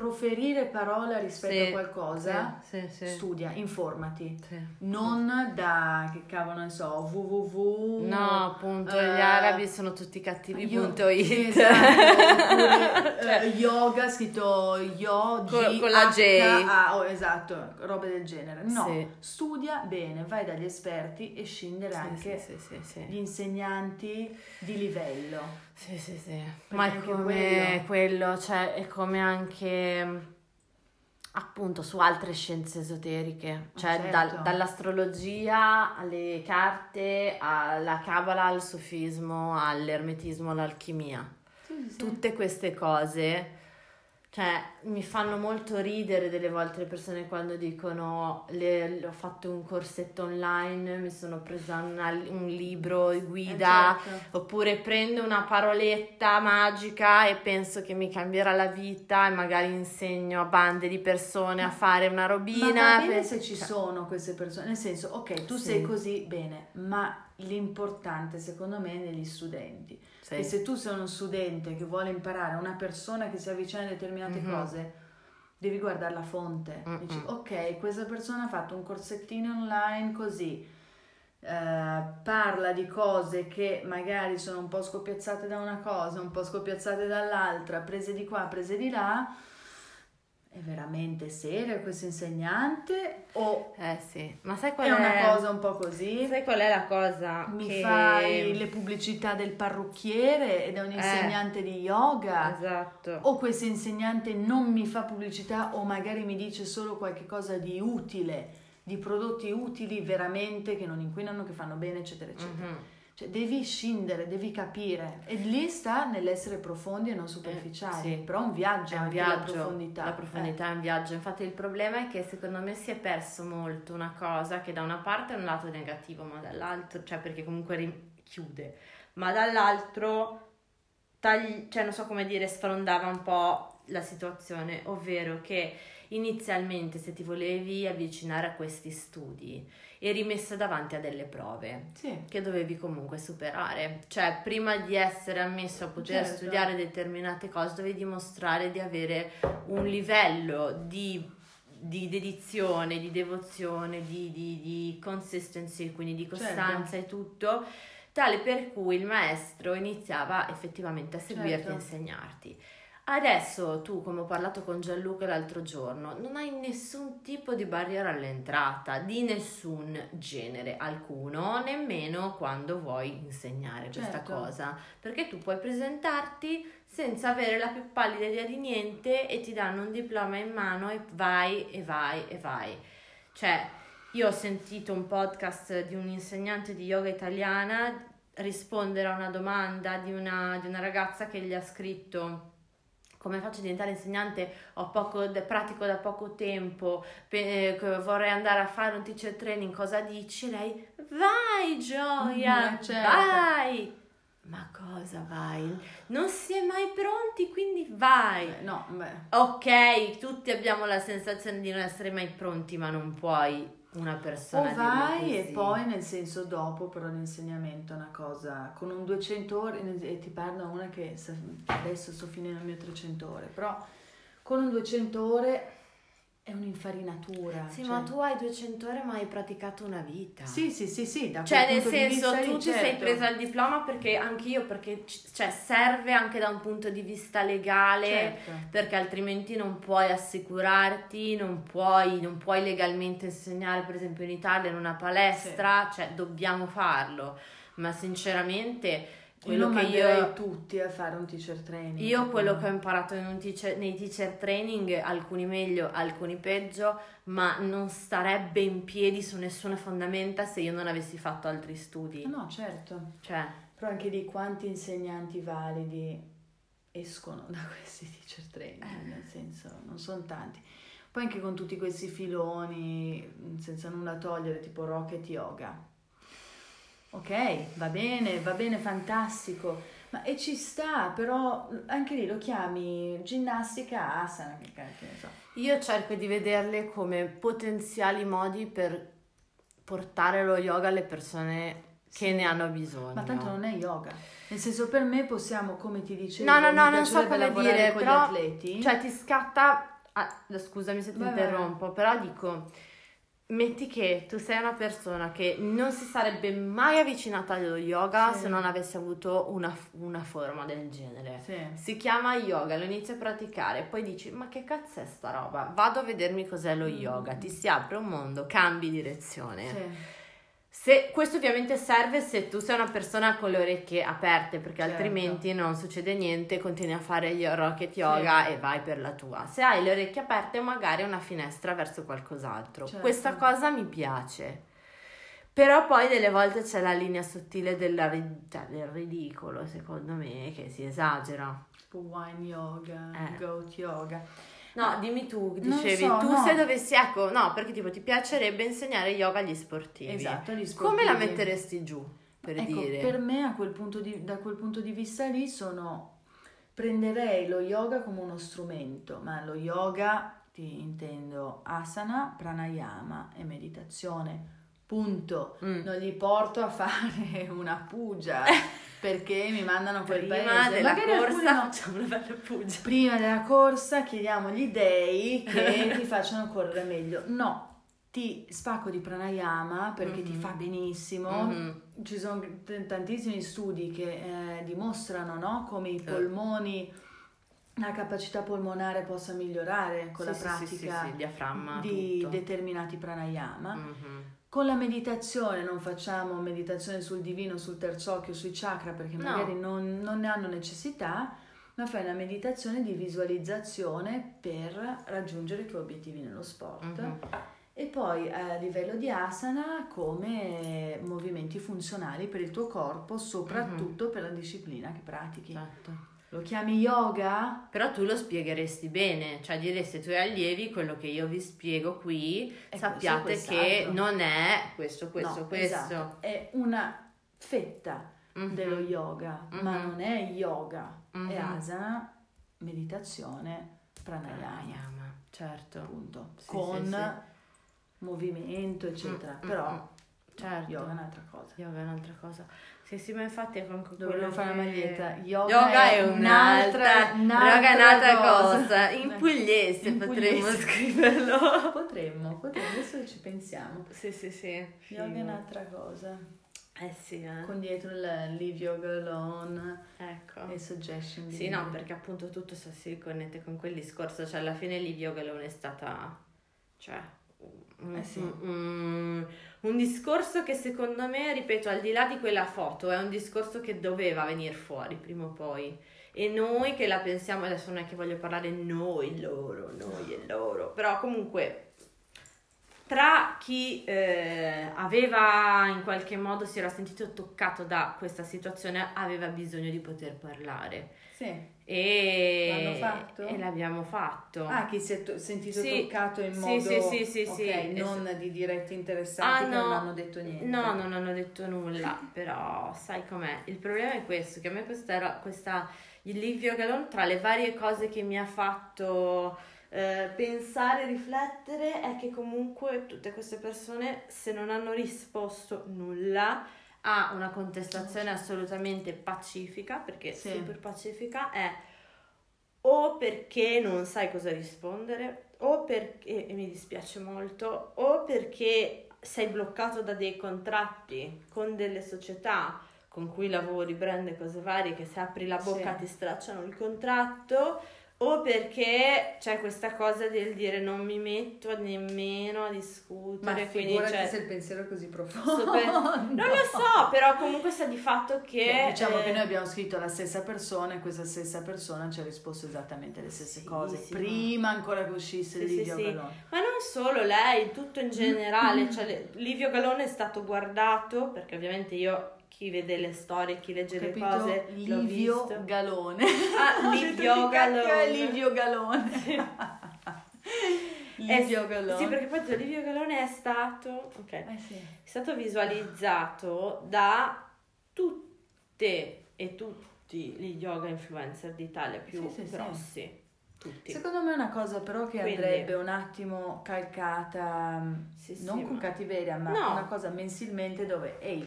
proferire parola rispetto Sì, a qualcosa, Sì, sì, studia, informati. Non da, che cavolo ne so, www... No, appunto, eh, gli arabi sono tutti cattivi, io- punto sì, it. esatto, eh, Cioè, yoga scritto yo, G, Con- con la J. H, A, oh, esatto, robe del genere. No, studia bene, vai dagli esperti e scindere anche gli insegnanti di livello. Sì, sì, sì. Perché Ma è come quello, cioè è come anche mh, appunto su altre scienze esoteriche, cioè certo. dal- dall'astrologia alle carte, alla cabala, al sufismo, all'ermetismo, all'alchimia. Sì, sì. Tutte queste cose, cioè mi fanno molto ridere delle volte le persone quando dicono le- ho fatto un corsetto online, mi sono presa una- un libro di guida. Eh, certo. Oppure prendo una paroletta magica e penso che mi cambierà la vita e magari insegno a bande di persone a fare una Ma robina. va bene se ci cioè, sono queste persone, nel senso, ok, tu Sì. sei così, bene, ma l'importante secondo me è negli studenti. Sì. Che se tu sei uno studente che vuole imparare, una persona che si avvicina a determinate Mhm. cose, devi guardare la fonte. Mm-mm. Dici, ok, questa persona ha fatto un corsettino online così, eh, parla di cose che magari sono un po' scoppiazzate da una cosa, un po' scoppiazzate dall'altra, prese di qua, prese di là. È veramente serio questo insegnante o Eh sì, ma sai qual è è, una cosa un po' così? Sai qual è la cosa? Mi che... fai le pubblicità del parrucchiere ed è un insegnante di yoga. Esatto. O questo insegnante non mi fa pubblicità o magari mi dice solo qualche cosa di utile di prodotti utili veramente, che non inquinano, che fanno bene, eccetera, eccetera. Mm-hmm. Cioè, devi scindere, devi capire. E lì sta nell'essere profondi e non superficiali. Eh, sì. Però un viaggio, è un viaggio, la profondità. La profondità eh. è un viaggio. Infatti il problema è che secondo me si è perso molto una cosa che da una parte è un lato negativo, ma dall'altro, cioè perché comunque chiude, ma dall'altro tagli, cioè non so come dire, sfrondava un po' la situazione, ovvero che inizialmente se ti volevi avvicinare a questi studi eri messa davanti a delle prove sì. che dovevi comunque superare. Cioè, prima di essere ammesso a poter certo. studiare determinate cose, dovevi dimostrare di avere un livello di, di dedizione, di devozione, di, di, di, consistency, quindi di costanza certo. e tutto, tale per cui il maestro iniziava effettivamente a seguirti certo. e insegnarti. Adesso tu, come ho parlato con Gianluca l'altro giorno, non hai nessun tipo di barriera all'entrata, di nessun genere, alcuno, nemmeno quando vuoi insegnare certo. questa cosa, perché tu puoi presentarti senza avere la più pallida idea di niente e ti danno un diploma in mano e vai e vai e vai. Cioè, io ho sentito un podcast di un insegnante di yoga italiana rispondere a una domanda di una, di una ragazza che gli ha scritto come faccio a diventare insegnante, ho poco, pratico da poco tempo, pe- vorrei andare a fare un teacher training, cosa dici? Lei, vai Gioia, mm, certo. vai! Ma cosa vai? Non si è mai pronti, quindi vai. Eh, no, beh. Ok, tutti abbiamo la sensazione di non essere mai pronti, ma non puoi una persona o vai e poi nel senso dopo però l'insegnamento è una cosa con un 200 ore e ti parlo una che adesso sto finendo il mio 300 ore però con un 200 ore è un'infarinatura. Sì, cioè... ma tu hai 200 ore ma hai praticato una vita. Sì, sì, sì, sì. Da cioè, nel senso, tu ti certo. sei presa il diploma perché anch'io, perché cioè, serve anche da un punto di vista legale, certo. perché altrimenti non puoi assicurarti, non puoi, non puoi legalmente insegnare, per esempio in Italia in una palestra, sì. cioè dobbiamo farlo. Ma sinceramente quello io che io tutti a fare un teacher training. Io quello che ho imparato teacher, nei teacher training, alcuni meglio, alcuni peggio, ma non starebbe in piedi su nessuna fondamenta se io non avessi fatto altri studi. No, certo. Cioè. Però anche di quanti insegnanti validi escono da questi teacher training, eh. nel senso, non sono tanti. Poi anche con tutti questi filoni, senza nulla togliere, tipo rocket yoga Ok, va bene, va bene, fantastico. Ma e ci sta, però anche lì lo chiami ginnastica asana, che cacchio ne so. Io cerco di vederle come potenziali modi per portare lo yoga alle persone che sì. ne hanno bisogno. Ma tanto non è yoga. Nel senso, per me possiamo, come ti dicevo, no, no, no, non so come dire, però, atleti. Cioè, ti scatta. Ah, scusami se ti vai, interrompo, però dico metti che tu sei una persona che non si sarebbe mai avvicinata allo yoga sì. se non avesse avuto una, una forma del genere. Sì. Si chiama yoga, lo inizi a praticare, poi dici ma che cazzo è sta roba? Vado a vedermi cos'è lo mm. yoga, ti si apre un mondo, cambi direzione. Sì. Se, questo ovviamente serve se tu sei una persona con le orecchie aperte, perché certo. altrimenti non succede niente, continui a fare gli rocket yoga sì. e vai per la tua. Se hai le orecchie aperte, magari una finestra verso qualcos'altro. Certo. Questa cosa mi piace. Però poi delle volte c'è la linea sottile della, cioè, del ridicolo, secondo me, che si esagera. Tipo wine yoga, eh. goat yoga. No, dimmi tu, dicevi, so, tu no. se dovessi, ecco, no, perché tipo ti piacerebbe insegnare yoga agli sportivi. Esatto, agli sportivi. Come la metteresti giù, per ecco, dire? Per me, quel di, da quel punto di vista lì, sono, prenderei lo yoga come uno strumento, ma lo yoga, ti intendo, asana, pranayama e meditazione, punto. Mm. Non gli porto a fare una puja. perché mi mandano quel prima paese. della Magari corsa no. facciamo una bella puggia. Prima della corsa chiediamo agli dei che ti facciano correre meglio. No, ti spacco di pranayama perché mm-hmm. ti fa benissimo. Mm-hmm. Ci sono t- tantissimi studi che eh, dimostrano no, come i polmoni, la capacità polmonare possa migliorare con sì, la sì, pratica sì, di tutto. determinati pranayama. Mm-hmm. Con la meditazione non facciamo meditazione sul divino, sul terzo occhio, sui chakra perché no. magari non, non ne hanno necessità, ma fai una meditazione di visualizzazione per raggiungere i tuoi obiettivi nello sport. Mm-hmm. E poi a livello di asana come movimenti funzionali per il tuo corpo, soprattutto per la disciplina che pratichi. Esatto. Lo chiami yoga? Però tu lo spiegheresti bene, cioè diresti ai tuoi allievi quello che io vi spiego qui, È sappiate che non è questo, questo, No, questo. esatto. È una fetta Mhm. dello yoga, ma Mhm. non è yoga, è Mhm. asana, meditazione, pranayama, Pranayama, certo. appunto, Sì, con sì, sì. movimento, eccetera. Mm, mm, Però mm. Certo. yoga è un'altra cosa. Yoga è un'altra cosa. Sì, sì, ma infatti è con quello Dovremmo fare che- maglietta. Yoga, Yoga è un'altra, yoga è un'altra cosa. In pugliese In potremmo pugliese. scriverlo. Potremmo, potremmo, adesso ci pensiamo. Sì, sì, sì. Yoga è un'altra cosa. Eh sì, eh. Con dietro il Leave Yoga Alone Ecco. e Suggestion. Sì, no, perché appunto tutto si- si riconnette con quel discorso, cioè alla fine Liv Yoga non è stata, cioè, Eh sì. un- un discorso che secondo me, ripeto, al di là di quella foto, è un discorso che doveva venire fuori prima o poi. E noi che la pensiamo, adesso non è che voglio parlare noi, loro, noi e loro, però comunque tra chi eh, aveva in qualche modo si era sentito toccato da questa situazione aveva bisogno di poter parlare Sì. E, L'hanno fatto? e l'abbiamo fatto Ah, chi si è to- sentito Sì, toccato in modo... sì, sì, sì, ok, sì, non di diretti interessati Ah, no. non hanno detto niente. No, non hanno detto nulla, però sai com'è? Il problema è questo, che a me questa era questa il Livio Galon tra le varie cose che mi ha fatto eh, pensare, riflettere, è che comunque tutte queste persone se non hanno risposto nulla a una contestazione assolutamente pacifica, perché Sì. super pacifica è o perché non sai cosa rispondere, o perché, e mi dispiace molto, o perché sei bloccato da dei contratti con delle società con cui lavori, brand e cose varie, che se apri la bocca Sì. ti stracciano il contratto, o perché c'è questa cosa del dire non mi metto nemmeno a Ma discutere, quindi figurati cioè, se il pensiero è così profondo. super- non lo so, però comunque sta di fatto che... Beh, diciamo eh, che noi abbiamo scritto alla stessa persona e questa stessa persona ci ha risposto esattamente le stesse Sì, cose sì, prima ancora che uscisse Sì, il sì. Galone. Ma non solo lei, tutto in generale, cioè Livio Galone è stato guardato, perché ovviamente io chi vede le storie, chi legge le cose, Livio. Galone. Ah, Livio è Galone. Livio Galone. Livio Galone. Sì, perché poi Livio Galone è stato, ok, è Eh sì. stato visualizzato da tutte e tutti gli yoga influencer d'Italia più Sì, sì, sì. grossi. Tutti. Secondo me è una cosa però che Quindi- andrebbe un attimo calcata, Sì, sì, non con ma- cattiveria, ma No. una cosa mensilmente dove, ehi,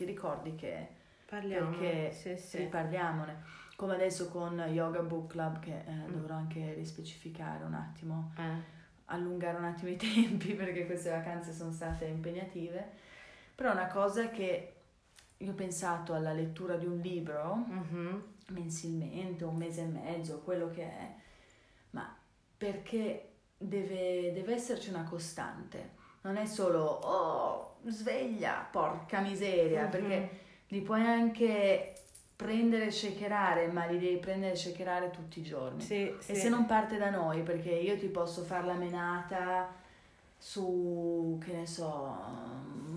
ti ricordi che Parliamo. perché sì, sì. riparliamone. Come adesso con Yoga Book Club che eh, Mm. dovrò anche rispecificare un attimo, Eh. allungare un attimo i tempi perché queste vacanze sono state impegnative. Però una cosa che io ho pensato alla lettura di un libro Mhm. mensilmente, un mese e mezzo, quello che è, ma perché deve, deve esserci una costante. Non è solo, oh, sveglia, porca miseria, Mhm. perché li puoi anche prendere e shakerare, ma li devi prendere e shakerare tutti i giorni. Sì, sì. E se non parte da noi, perché io ti posso fare la menata su, che ne so,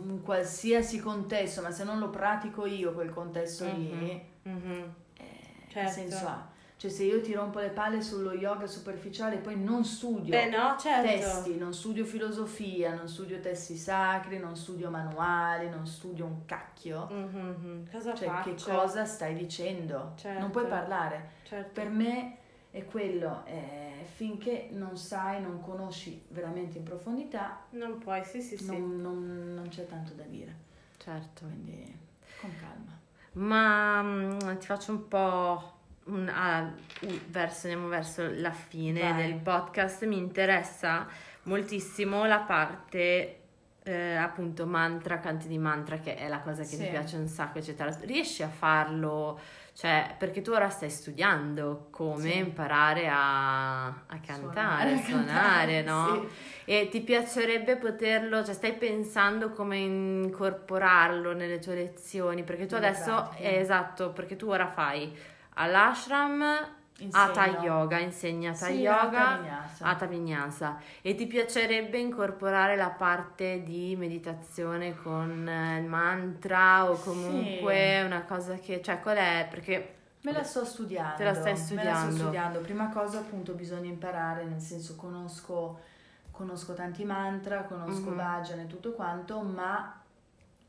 un qualsiasi contesto, ma se non lo pratico io quel contesto lì, Mhm. eh, Certo. che senso ha? Cioè se io ti rompo le palle sullo yoga superficiale e poi non studio Beh, no, certo. testi, non studio filosofia, non studio testi sacri, non studio manuali, non studio un cacchio, Mhm. Cosa cioè faccio? che cosa stai dicendo? Certo. Non puoi parlare. Certo. Per me è quello, eh, finché non sai, non conosci veramente in profondità, Non puoi, sì, sì, sì. non, non- non c'è tanto da dire. Certo. Quindi con calma. Ma mm, ti faccio un po' un, ah, verso, andiamo verso la fine Vai. del podcast. Mi interessa moltissimo la parte eh, appunto mantra, canti di mantra, che è la cosa che Sì. ti piace un sacco, eccetera. Riesci a farlo? Cioè, perché tu ora stai studiando come Sì. imparare a, a cantare, a Suonare, suonare, no? Sì. E ti piacerebbe poterlo, cioè stai pensando come incorporarlo nelle tue lezioni? Perché tu adesso, eh, esatto, perché tu ora fai all'ashram insegno. Hatha Yoga, insegna Hatha Sì, Yoga, Hatha Vinyasa. Hatha Vinyasa. E ti piacerebbe incorporare la parte di meditazione con eh, il mantra o comunque una cosa che, cioè qual è? Perché Me la sto studiando. Te la stai Me la sto studiando. studiando. Prima cosa appunto bisogna imparare, nel senso conosco, conosco tanti mantra, conosco Mhm. bhajan e tutto quanto, ma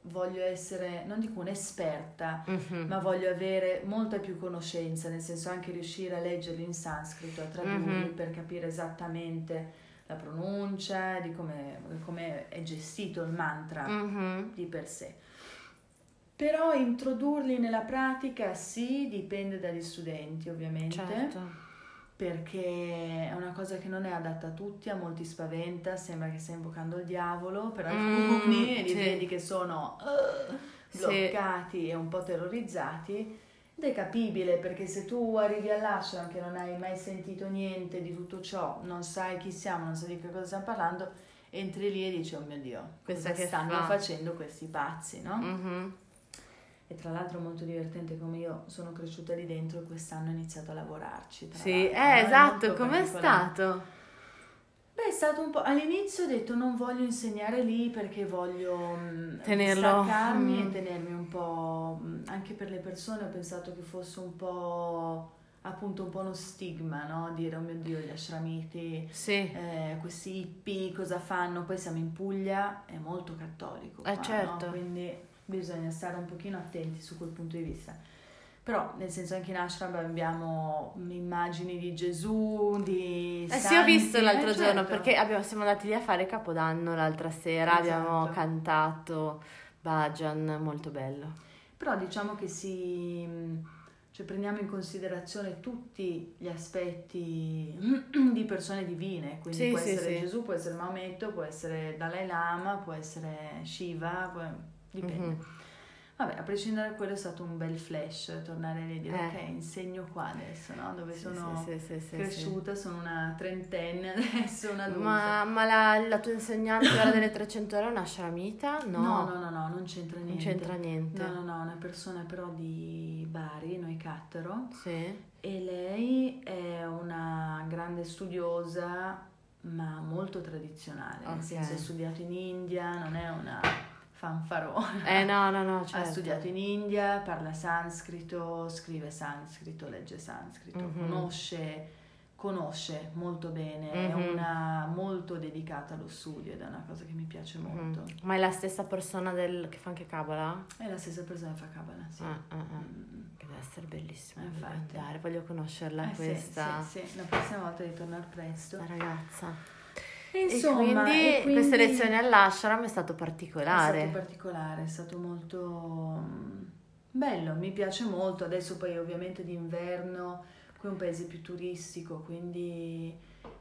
voglio essere, non dico un'esperta, Mhm. ma voglio avere molta più conoscenza, nel senso anche riuscire a leggerli in sanscrito, a tradurli Mhm. per capire esattamente la pronuncia, di come, è gestito il mantra Mhm. di per sé. Però introdurli nella pratica sì, dipende dagli studenti ovviamente, Certo. Perché è una cosa che non è adatta a tutti, a molti spaventa, sembra che stai invocando il diavolo per Mm, alcuni e li sì. vedi che sono Sì. bloccati e un po' terrorizzati. Ed è capibile perché se tu arrivi all'ashram che non hai mai sentito niente di tutto ciò, non sai chi siamo, non sai di che cosa stiamo parlando, entri lì e dici, oh mio Dio, Questa cosa che stanno fa?" facendo questi pazzi, no? Mhm. E tra l'altro molto divertente come io sono cresciuta lì dentro e quest'anno ho iniziato a lavorarci. tra Sì, eh, esatto, com'è stato? Beh, è stato un po'... All'inizio ho detto non voglio insegnare lì perché voglio mh, Tenerlo, staccarmi mm. e tenermi un po'... mh, Anche per le persone ho pensato che fosse un po' appunto un po' uno stigma, no? Dire oh mio Dio gli ashramiti, Sì, eh, questi hippie cosa fanno? Poi siamo in Puglia, è molto cattolico. Eh, qua, certo. no? Quindi bisogna stare un pochino attenti su quel punto di vista. Però, nel senso, anche in ashram abbiamo immagini di Gesù, di Eh sì, ho visto santi, l'altro eh, giorno certo. perché abbiamo- siamo andati lì a fare Capodanno l'altra sera, abbiamo Esatto. cantato Bajan, molto bello. Però diciamo che si... Cioè prendiamo in considerazione tutti gli aspetti di persone divine, quindi Sì, può sì, essere sì. Gesù, può essere Maometto, può essere Dalai Lama, può essere Shiva, può- dipende. Mhm. Vabbè, a prescindere da quello è stato un bel flash tornare lì e dire Eh. ok, insegno qua adesso, no? Dove Sì, sono sì, sì, cresciuta, sono una trentenne adesso, una adulta. Ma, ma la, la tua insegnante quella delle 300 ore è una shramita? No, no, no, no, no, non c'entra non niente. c'entra niente. No, no, no, una persona però di Bari, noi Cattaro, Sì. e lei è una grande studiosa, ma molto tradizionale, nel Ok. senso ha studiato in India, non è una fanfarona. Eh no, no, no, certo. Ha studiato in India, parla sanscrito, scrive sanscrito, legge sanscrito, Mhm. conosce, conosce molto bene, è Mhm. una molto dedicata allo studio ed è una cosa che mi piace molto. Mhm. Ma è la stessa persona del, che fa anche Kabbalah? È la stessa persona che fa Kabbalah, sì. Ah, ah, ah. Mm. Che deve essere bellissima. Eh, voglio infatti. andare, voglio conoscerla Eh, sì, questa, Sì, sì, la prossima volta ritornare presto. questa ragazza. Insomma, quindi, quindi- queste lezioni all'ashram è stato È particolare. stato particolare, è stato molto mm, bello, mi piace molto. Adesso poi ovviamente d'inverno, qui è un paese più turistico, quindi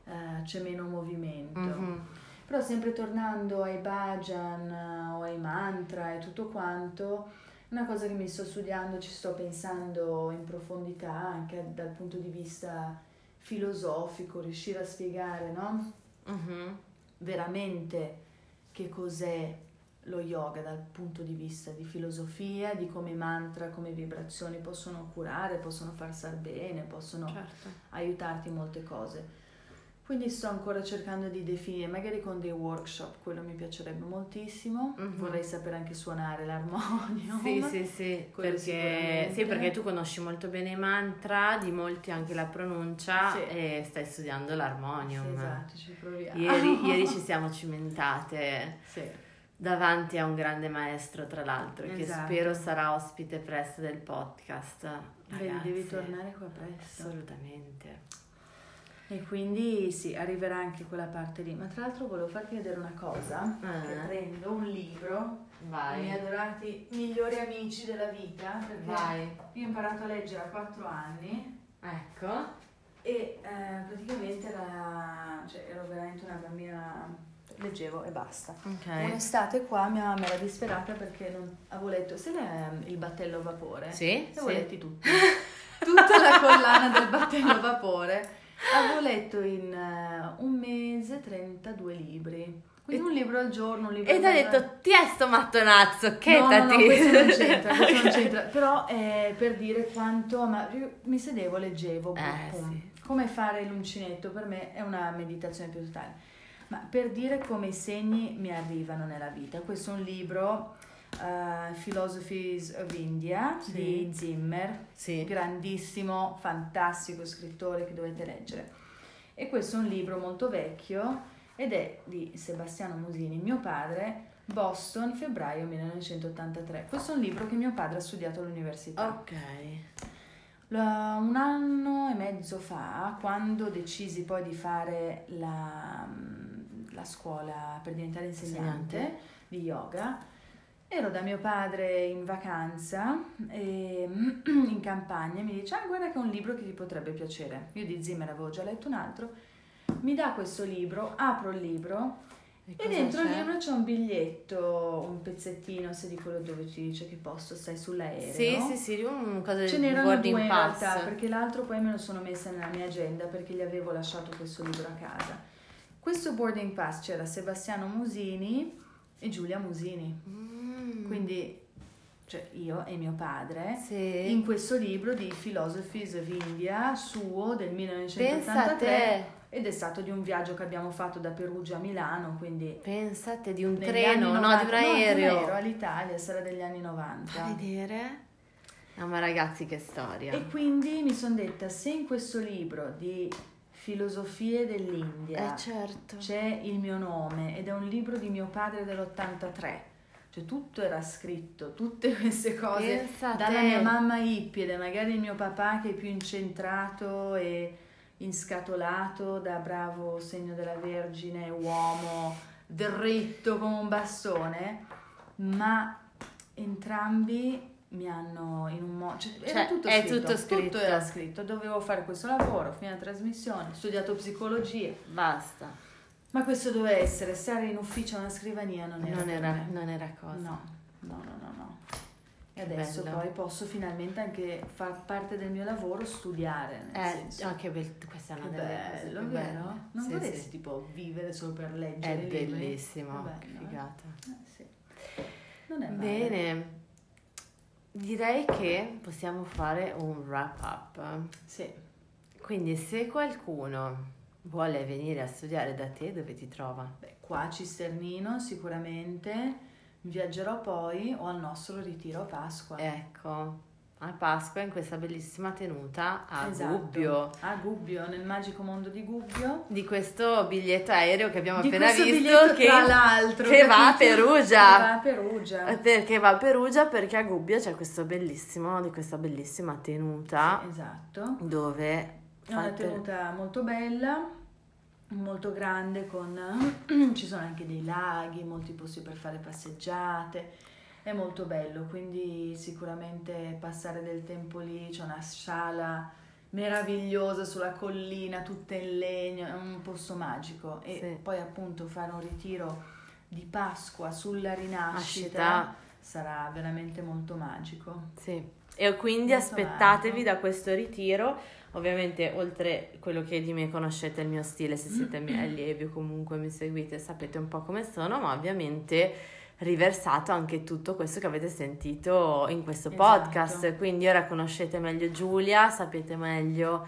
eh, c'è meno movimento. Mhm. Però sempre tornando ai bhajan eh, o ai mantra e tutto quanto, una cosa che mi sto studiando, ci sto pensando in profondità anche dal punto di vista filosofico, riuscire a spiegare, no? Mhm. veramente che cos'è lo yoga dal punto di vista di filosofia, di come i mantra, come vibrazioni possono curare, possono far star bene, possono Certo. aiutarti in molte cose. Quindi sto ancora cercando di definire, magari con dei workshop, quello mi piacerebbe moltissimo. Mhm. Vorrei sapere anche suonare l'armonium. Sì, sì, sì, perché, sì, perché tu conosci molto bene i mantra, di molti anche la pronuncia Sì. e stai studiando Sì, l'armonium. esatto, ci proviamo. Ieri, ieri ci siamo cimentate Sì. davanti a un grande maestro, tra l'altro, che Esatto. spero sarà ospite presto del podcast. Ragazzi, devi tornare qua presto. Assolutamente. E quindi sì, arriverà anche quella parte lì. Ma tra l'altro volevo farti vedere una cosa. Che prendo un libro, i miei Vai, adorati migliori amici della vita, perché vai. io ho imparato a leggere a 4 anni Ecco. e eh, praticamente era, cioè, ero veramente una bambina, leggevo e basta. Ok. Un'estate qua mia mamma era disperata perché non avevo letto, se l'è il battello a vapore? Sì? Avevo sì. letti tutti. Tutta la collana del battello a vapore. Avevo letto in eh, un mese 32 libri. Quindi un libro al giorno, un libro E ti ha detto, ti è sto mattonazzo, No, chetati. no, no, questo non c'entra, questo non c'entra. Però è per dire quanto... Ma mi sedevo, leggevo, Eh, sì. come fare l'uncinetto per me è una meditazione più totale. Ma per dire come i segni mi arrivano nella vita. Questo è un libro, uh, Philosophies of India, Sì. di Zimmer, Sì. grandissimo, fantastico scrittore che dovete leggere. E questo è un libro molto vecchio ed è di Sebastiano Musini, mio padre, Boston, febbraio 1983. Questo è un libro che mio padre ha studiato all'università. Ok. Un anno e mezzo fa, quando decisi poi di fare la, la scuola per diventare insegnante Insegnante. di yoga, ero da mio padre in vacanza e in campagna e mi dice, ah guarda che è un libro che ti potrebbe piacere. Io di Zimmer avevo già letto un altro, mi dà questo libro, apro il libro e cosa dentro il c'è? libro c'è un biglietto, un pezzettino, se di quello dove ti dice che posto stai sull'aereo. Sì, sì, sì, un cosa Ce n'erano due in pass. realtà, perché l'altro poi me lo sono messa nella mia agenda perché gli avevo lasciato questo libro a casa. Questo boarding pass c'era Sebastiano Musini e Giulia Musini, Mm. Quindi cioè io e mio padre Sì. in questo libro di Philosophies of India suo del Pensa a 1983 te, ed è stato di un viaggio che abbiamo fatto da Perugia a Milano, quindi pensa a te di un treno, anni no, 90 di un aereo. aereo all'Italia, sarà degli anni 90. Fa vedere? No, ma ragazzi, che storia. E quindi mi sono detta, se in questo libro di filosofie dell'India Eh, certo. c'è il mio nome ed è un libro di mio padre dell'83, cioè tutto era scritto, tutte queste cose Pensa dalla mia mamma è magari il mio papà che è più incentrato e inscatolato da bravo segno della Vergine, uomo dritto come un bastone, ma entrambi mi hanno in un modo... Cioè, era Cioè, tutto scritto, tutto scritto. era scritto, dovevo fare questo lavoro, fino alla trasmissione, ho studiato psicologia, Basta. Ma questo doveva essere, stare in ufficio a una scrivania non era Non era, non era cosa. No, no, no, no, no. E Che adesso bello. poi posso finalmente anche far parte del mio lavoro studiare, Eh, senso. anche bel- questa è Che una delle cose bello, più vero? Non Sì, vorresti sì. tipo vivere solo per È leggere libri? bellissimo, Che che bello, eh? figata. Eh, sì. Non è male. Bene, direi che possiamo fare un wrap up. Sì. Quindi se qualcuno vuole venire a studiare da te, dove ti trova? Beh, qua a Cisternino sicuramente viaggerò poi o al nostro ritiro a Pasqua. Ecco, a Pasqua in questa bellissima tenuta a Esatto. Gubbio. A Gubbio, nel magico mondo di Gubbio. Di questo biglietto aereo che abbiamo Di appena visto che, tra l'altro, che va a? Perugia. Che va a Perugia. Perché va a Perugia? Perché a Gubbio c'è questo bellissimo, di questa bellissima tenuta Sì, esatto. dove È una tenuta molto bella, molto grande, con ci sono anche dei laghi, molti posti per fare passeggiate. È molto bello, quindi sicuramente passare del tempo lì, c'è una sala meravigliosa sulla collina, tutta in legno, è un posto magico. E Sì. poi appunto fare un ritiro di Pasqua sulla rinascita Nascita. sarà veramente molto magico. Sì. E quindi Molto aspettatevi magico. da questo ritiro, ovviamente oltre quello che di me conoscete il mio stile, se siete miei allievi o comunque mi seguite sapete un po' come sono, ma ovviamente riversato anche tutto questo che avete sentito in questo Esatto. podcast, quindi ora conoscete meglio Giulia, sapete meglio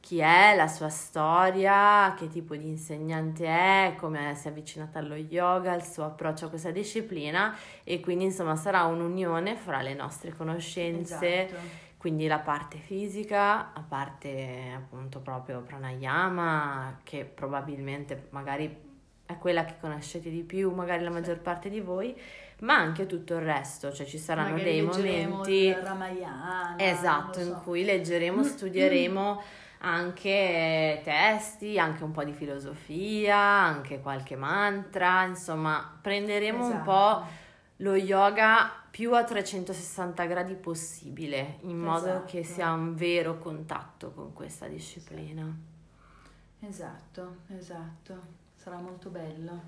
chi è, la sua storia, che tipo di insegnante è, come si è avvicinata allo yoga, il suo approccio a questa disciplina e quindi insomma sarà un'unione fra le nostre conoscenze, Esatto. Quindi la parte fisica, la parte appunto proprio pranayama, che probabilmente magari è quella che conoscete di più, magari la maggior parte di voi, ma anche tutto il resto, cioè ci saranno Magari dei momenti Ramayana, esatto non in so. cui leggeremo, studieremo anche testi, anche un po' di filosofia, anche qualche mantra, insomma, prenderemo un Esatto. po' lo yoga più a 360 gradi possibile, in modo che Esatto. sia un vero contatto con questa disciplina. Esatto, esatto. Sarà molto bello.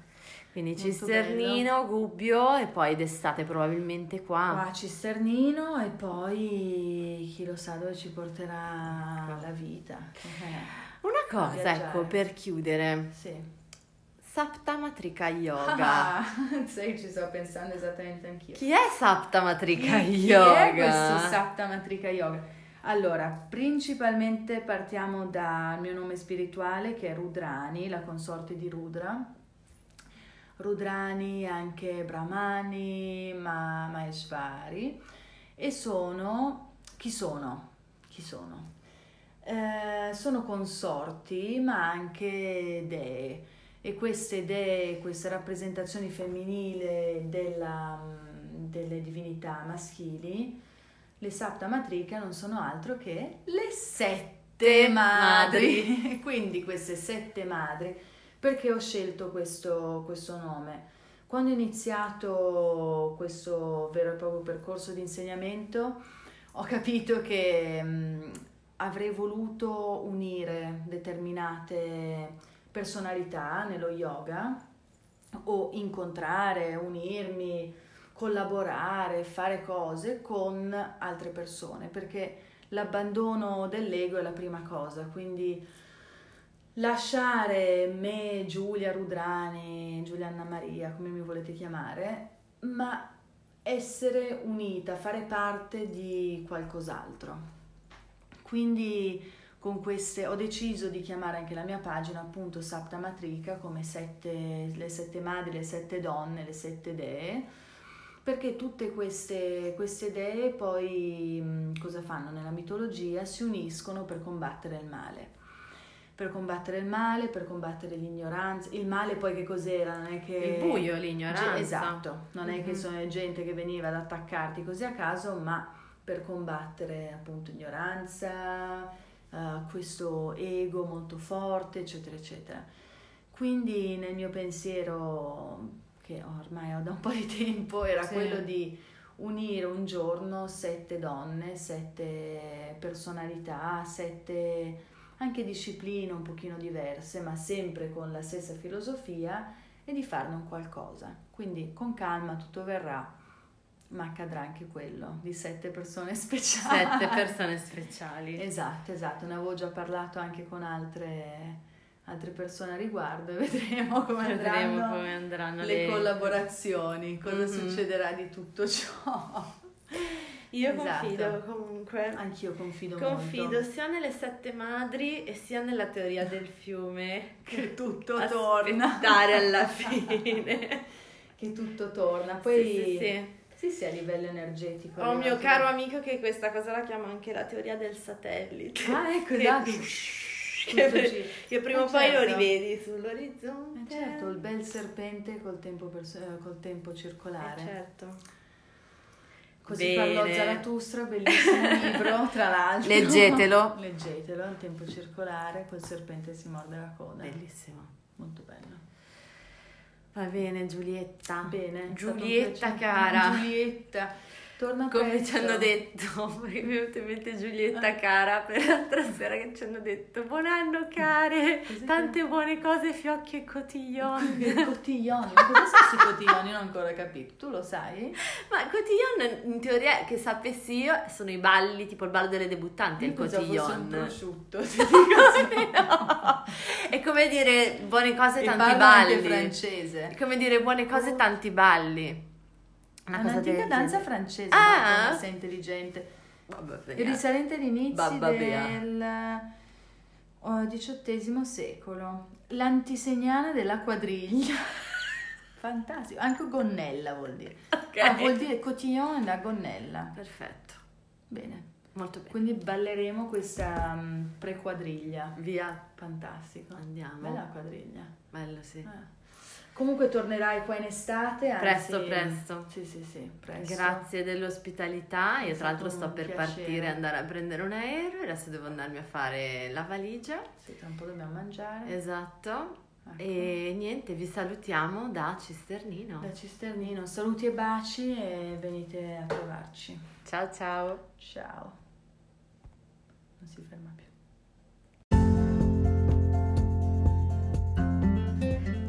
Quindi Molto Cisternino, Gubbio e poi d'estate probabilmente qua. Qua Cisternino e poi chi lo sa dove ci porterà la vita. Eh, Una cosa, ecco, per chiudere. sì. Saptamatrika Yoga. Ah, sai, ci sto pensando esattamente anch'io. Chi è Saptamatrika Chi- Yoga? Chi è questo Saptamatrika Yoga? Allora, principalmente partiamo dal mio nome spirituale che è Rudrani, la consorte di Rudra. Rudrani, anche Brahmani, ma Maheshvari. E sono... Chi sono? Chi sono? Eh, sono consorti, ma anche dee. E queste dee, queste rappresentazioni femminili della, delle divinità maschili, le Saptamatrika non sono altro che le sette madri. Quindi queste sette madri, perché ho scelto questo, questo nome? Quando ho iniziato questo vero e proprio percorso di insegnamento, ho capito che mh, avrei voluto unire determinate personalità nello yoga o incontrare, unirmi, collaborare, fare cose con altre persone, perché l'abbandono dell'ego è la prima cosa, quindi lasciare me, Giulia Rudrani, Giulia Anna Maria, come mi volete chiamare, ma essere unita, fare parte di qualcos'altro. Quindi con queste ho deciso di chiamare anche la mia pagina appunto Saptamatrika come sette, le sette madri, le sette donne, le sette dee, perché tutte queste, queste dee poi cosa fanno nella mitologia? Si uniscono per combattere il male. Per combattere il male, per combattere l'ignoranza. Il male poi che cos'era? Non è che... Il buio, l'ignoranza. Esatto, non è che Mhm. sono gente che veniva ad attaccarti così a caso, ma per combattere appunto ignoranza, eh, questo ego molto forte, eccetera, eccetera. Quindi nel mio pensiero, che ormai ho da un po' di tempo, era Sì. quello di unire un giorno sette donne, sette personalità, sette anche discipline un pochino diverse, ma sempre con la stessa filosofia e di farne un qualcosa. Quindi con calma tutto verrà, ma accadrà anche quello di sette persone speciali. Sette persone speciali. Esatto, esatto, ne avevo già parlato anche con altre, altre persone a riguardo e vedremo come Vedremo andranno come andranno le, le, collaborazioni, cosa Mhm. succederà di tutto ciò. Io Esatto. confido comunque. Anch'io confido, Confido molto sia nelle sette madri e sia nella teoria del fiume. che tutto torna. Aspettare alla fine. Che tutto torna. Poi Sì, sì, sì. Sì, sì, a livello energetico. Ho un mio caro amico che questa cosa la chiama anche la teoria del satellite. Ah, ecco, Che- esatto. che, che prima o Eh, poi lo certo. rivedi sull'orizzonte. Eh, certo, il bel serpente col tempo, pers- eh, col tempo Eh, circolare. certo. Così Bene. parlò Zarathustra, bellissimo libro, tra l'altro. Leggetelo. Leggetelo, il tempo circolare, col serpente si morde la coda. Bellissimo. Molto bello. Va bene Giulietta. Bene. Giulietta cara. Giulietta, torna Come presto. ci hanno detto, perché mi è venuta in mente Giulietta cara per l'altra sera che ci hanno detto buon anno care, tante buone cose, fiocchi e cotillon. I cotiglioni, ma cosa sono questi cotiglioni? Non ho ancora capito. Tu lo sai? Ma cotillon in teoria che sapessi io sono i balli, tipo il ballo delle debuttanti, il Io pensavo fosse un cotillon. prosciutto. ti dico no, è come dire buone cose, Il tanti ballo balli. anche francese. È come dire buone cose, tanti balli. È Una cosa un'antica danza genere. francese, Ah! molto intelligente. Vabbè, E risalente agli inizi Babba Bea. del oh, XVIII secolo. L'antisegnana della quadriglia. Fantastico. Anche gonnella vuol dire. Ok. Ah, vuol dire cotillon da gonnella. Perfetto, Bene. molto bene. Quindi balleremo questa mm, pre-quadriglia. Via, Fantastico. andiamo. Bella quadriglia. Bello, sì. Eh. Comunque tornerai qua in estate. anzi- Presto, presto. Sì, sì, sì, presto. Grazie dell'ospitalità. Io tra l'altro sto per piacere. partire e andare a prendere un aereo. Adesso devo andarmi a fare la valigia. Sì, tra un po' dobbiamo mangiare. Esatto. Ecco. E niente, vi salutiamo da Cisternino. Da Cisternino, saluti e baci e venite a trovarci. Ciao ciao. Ciao.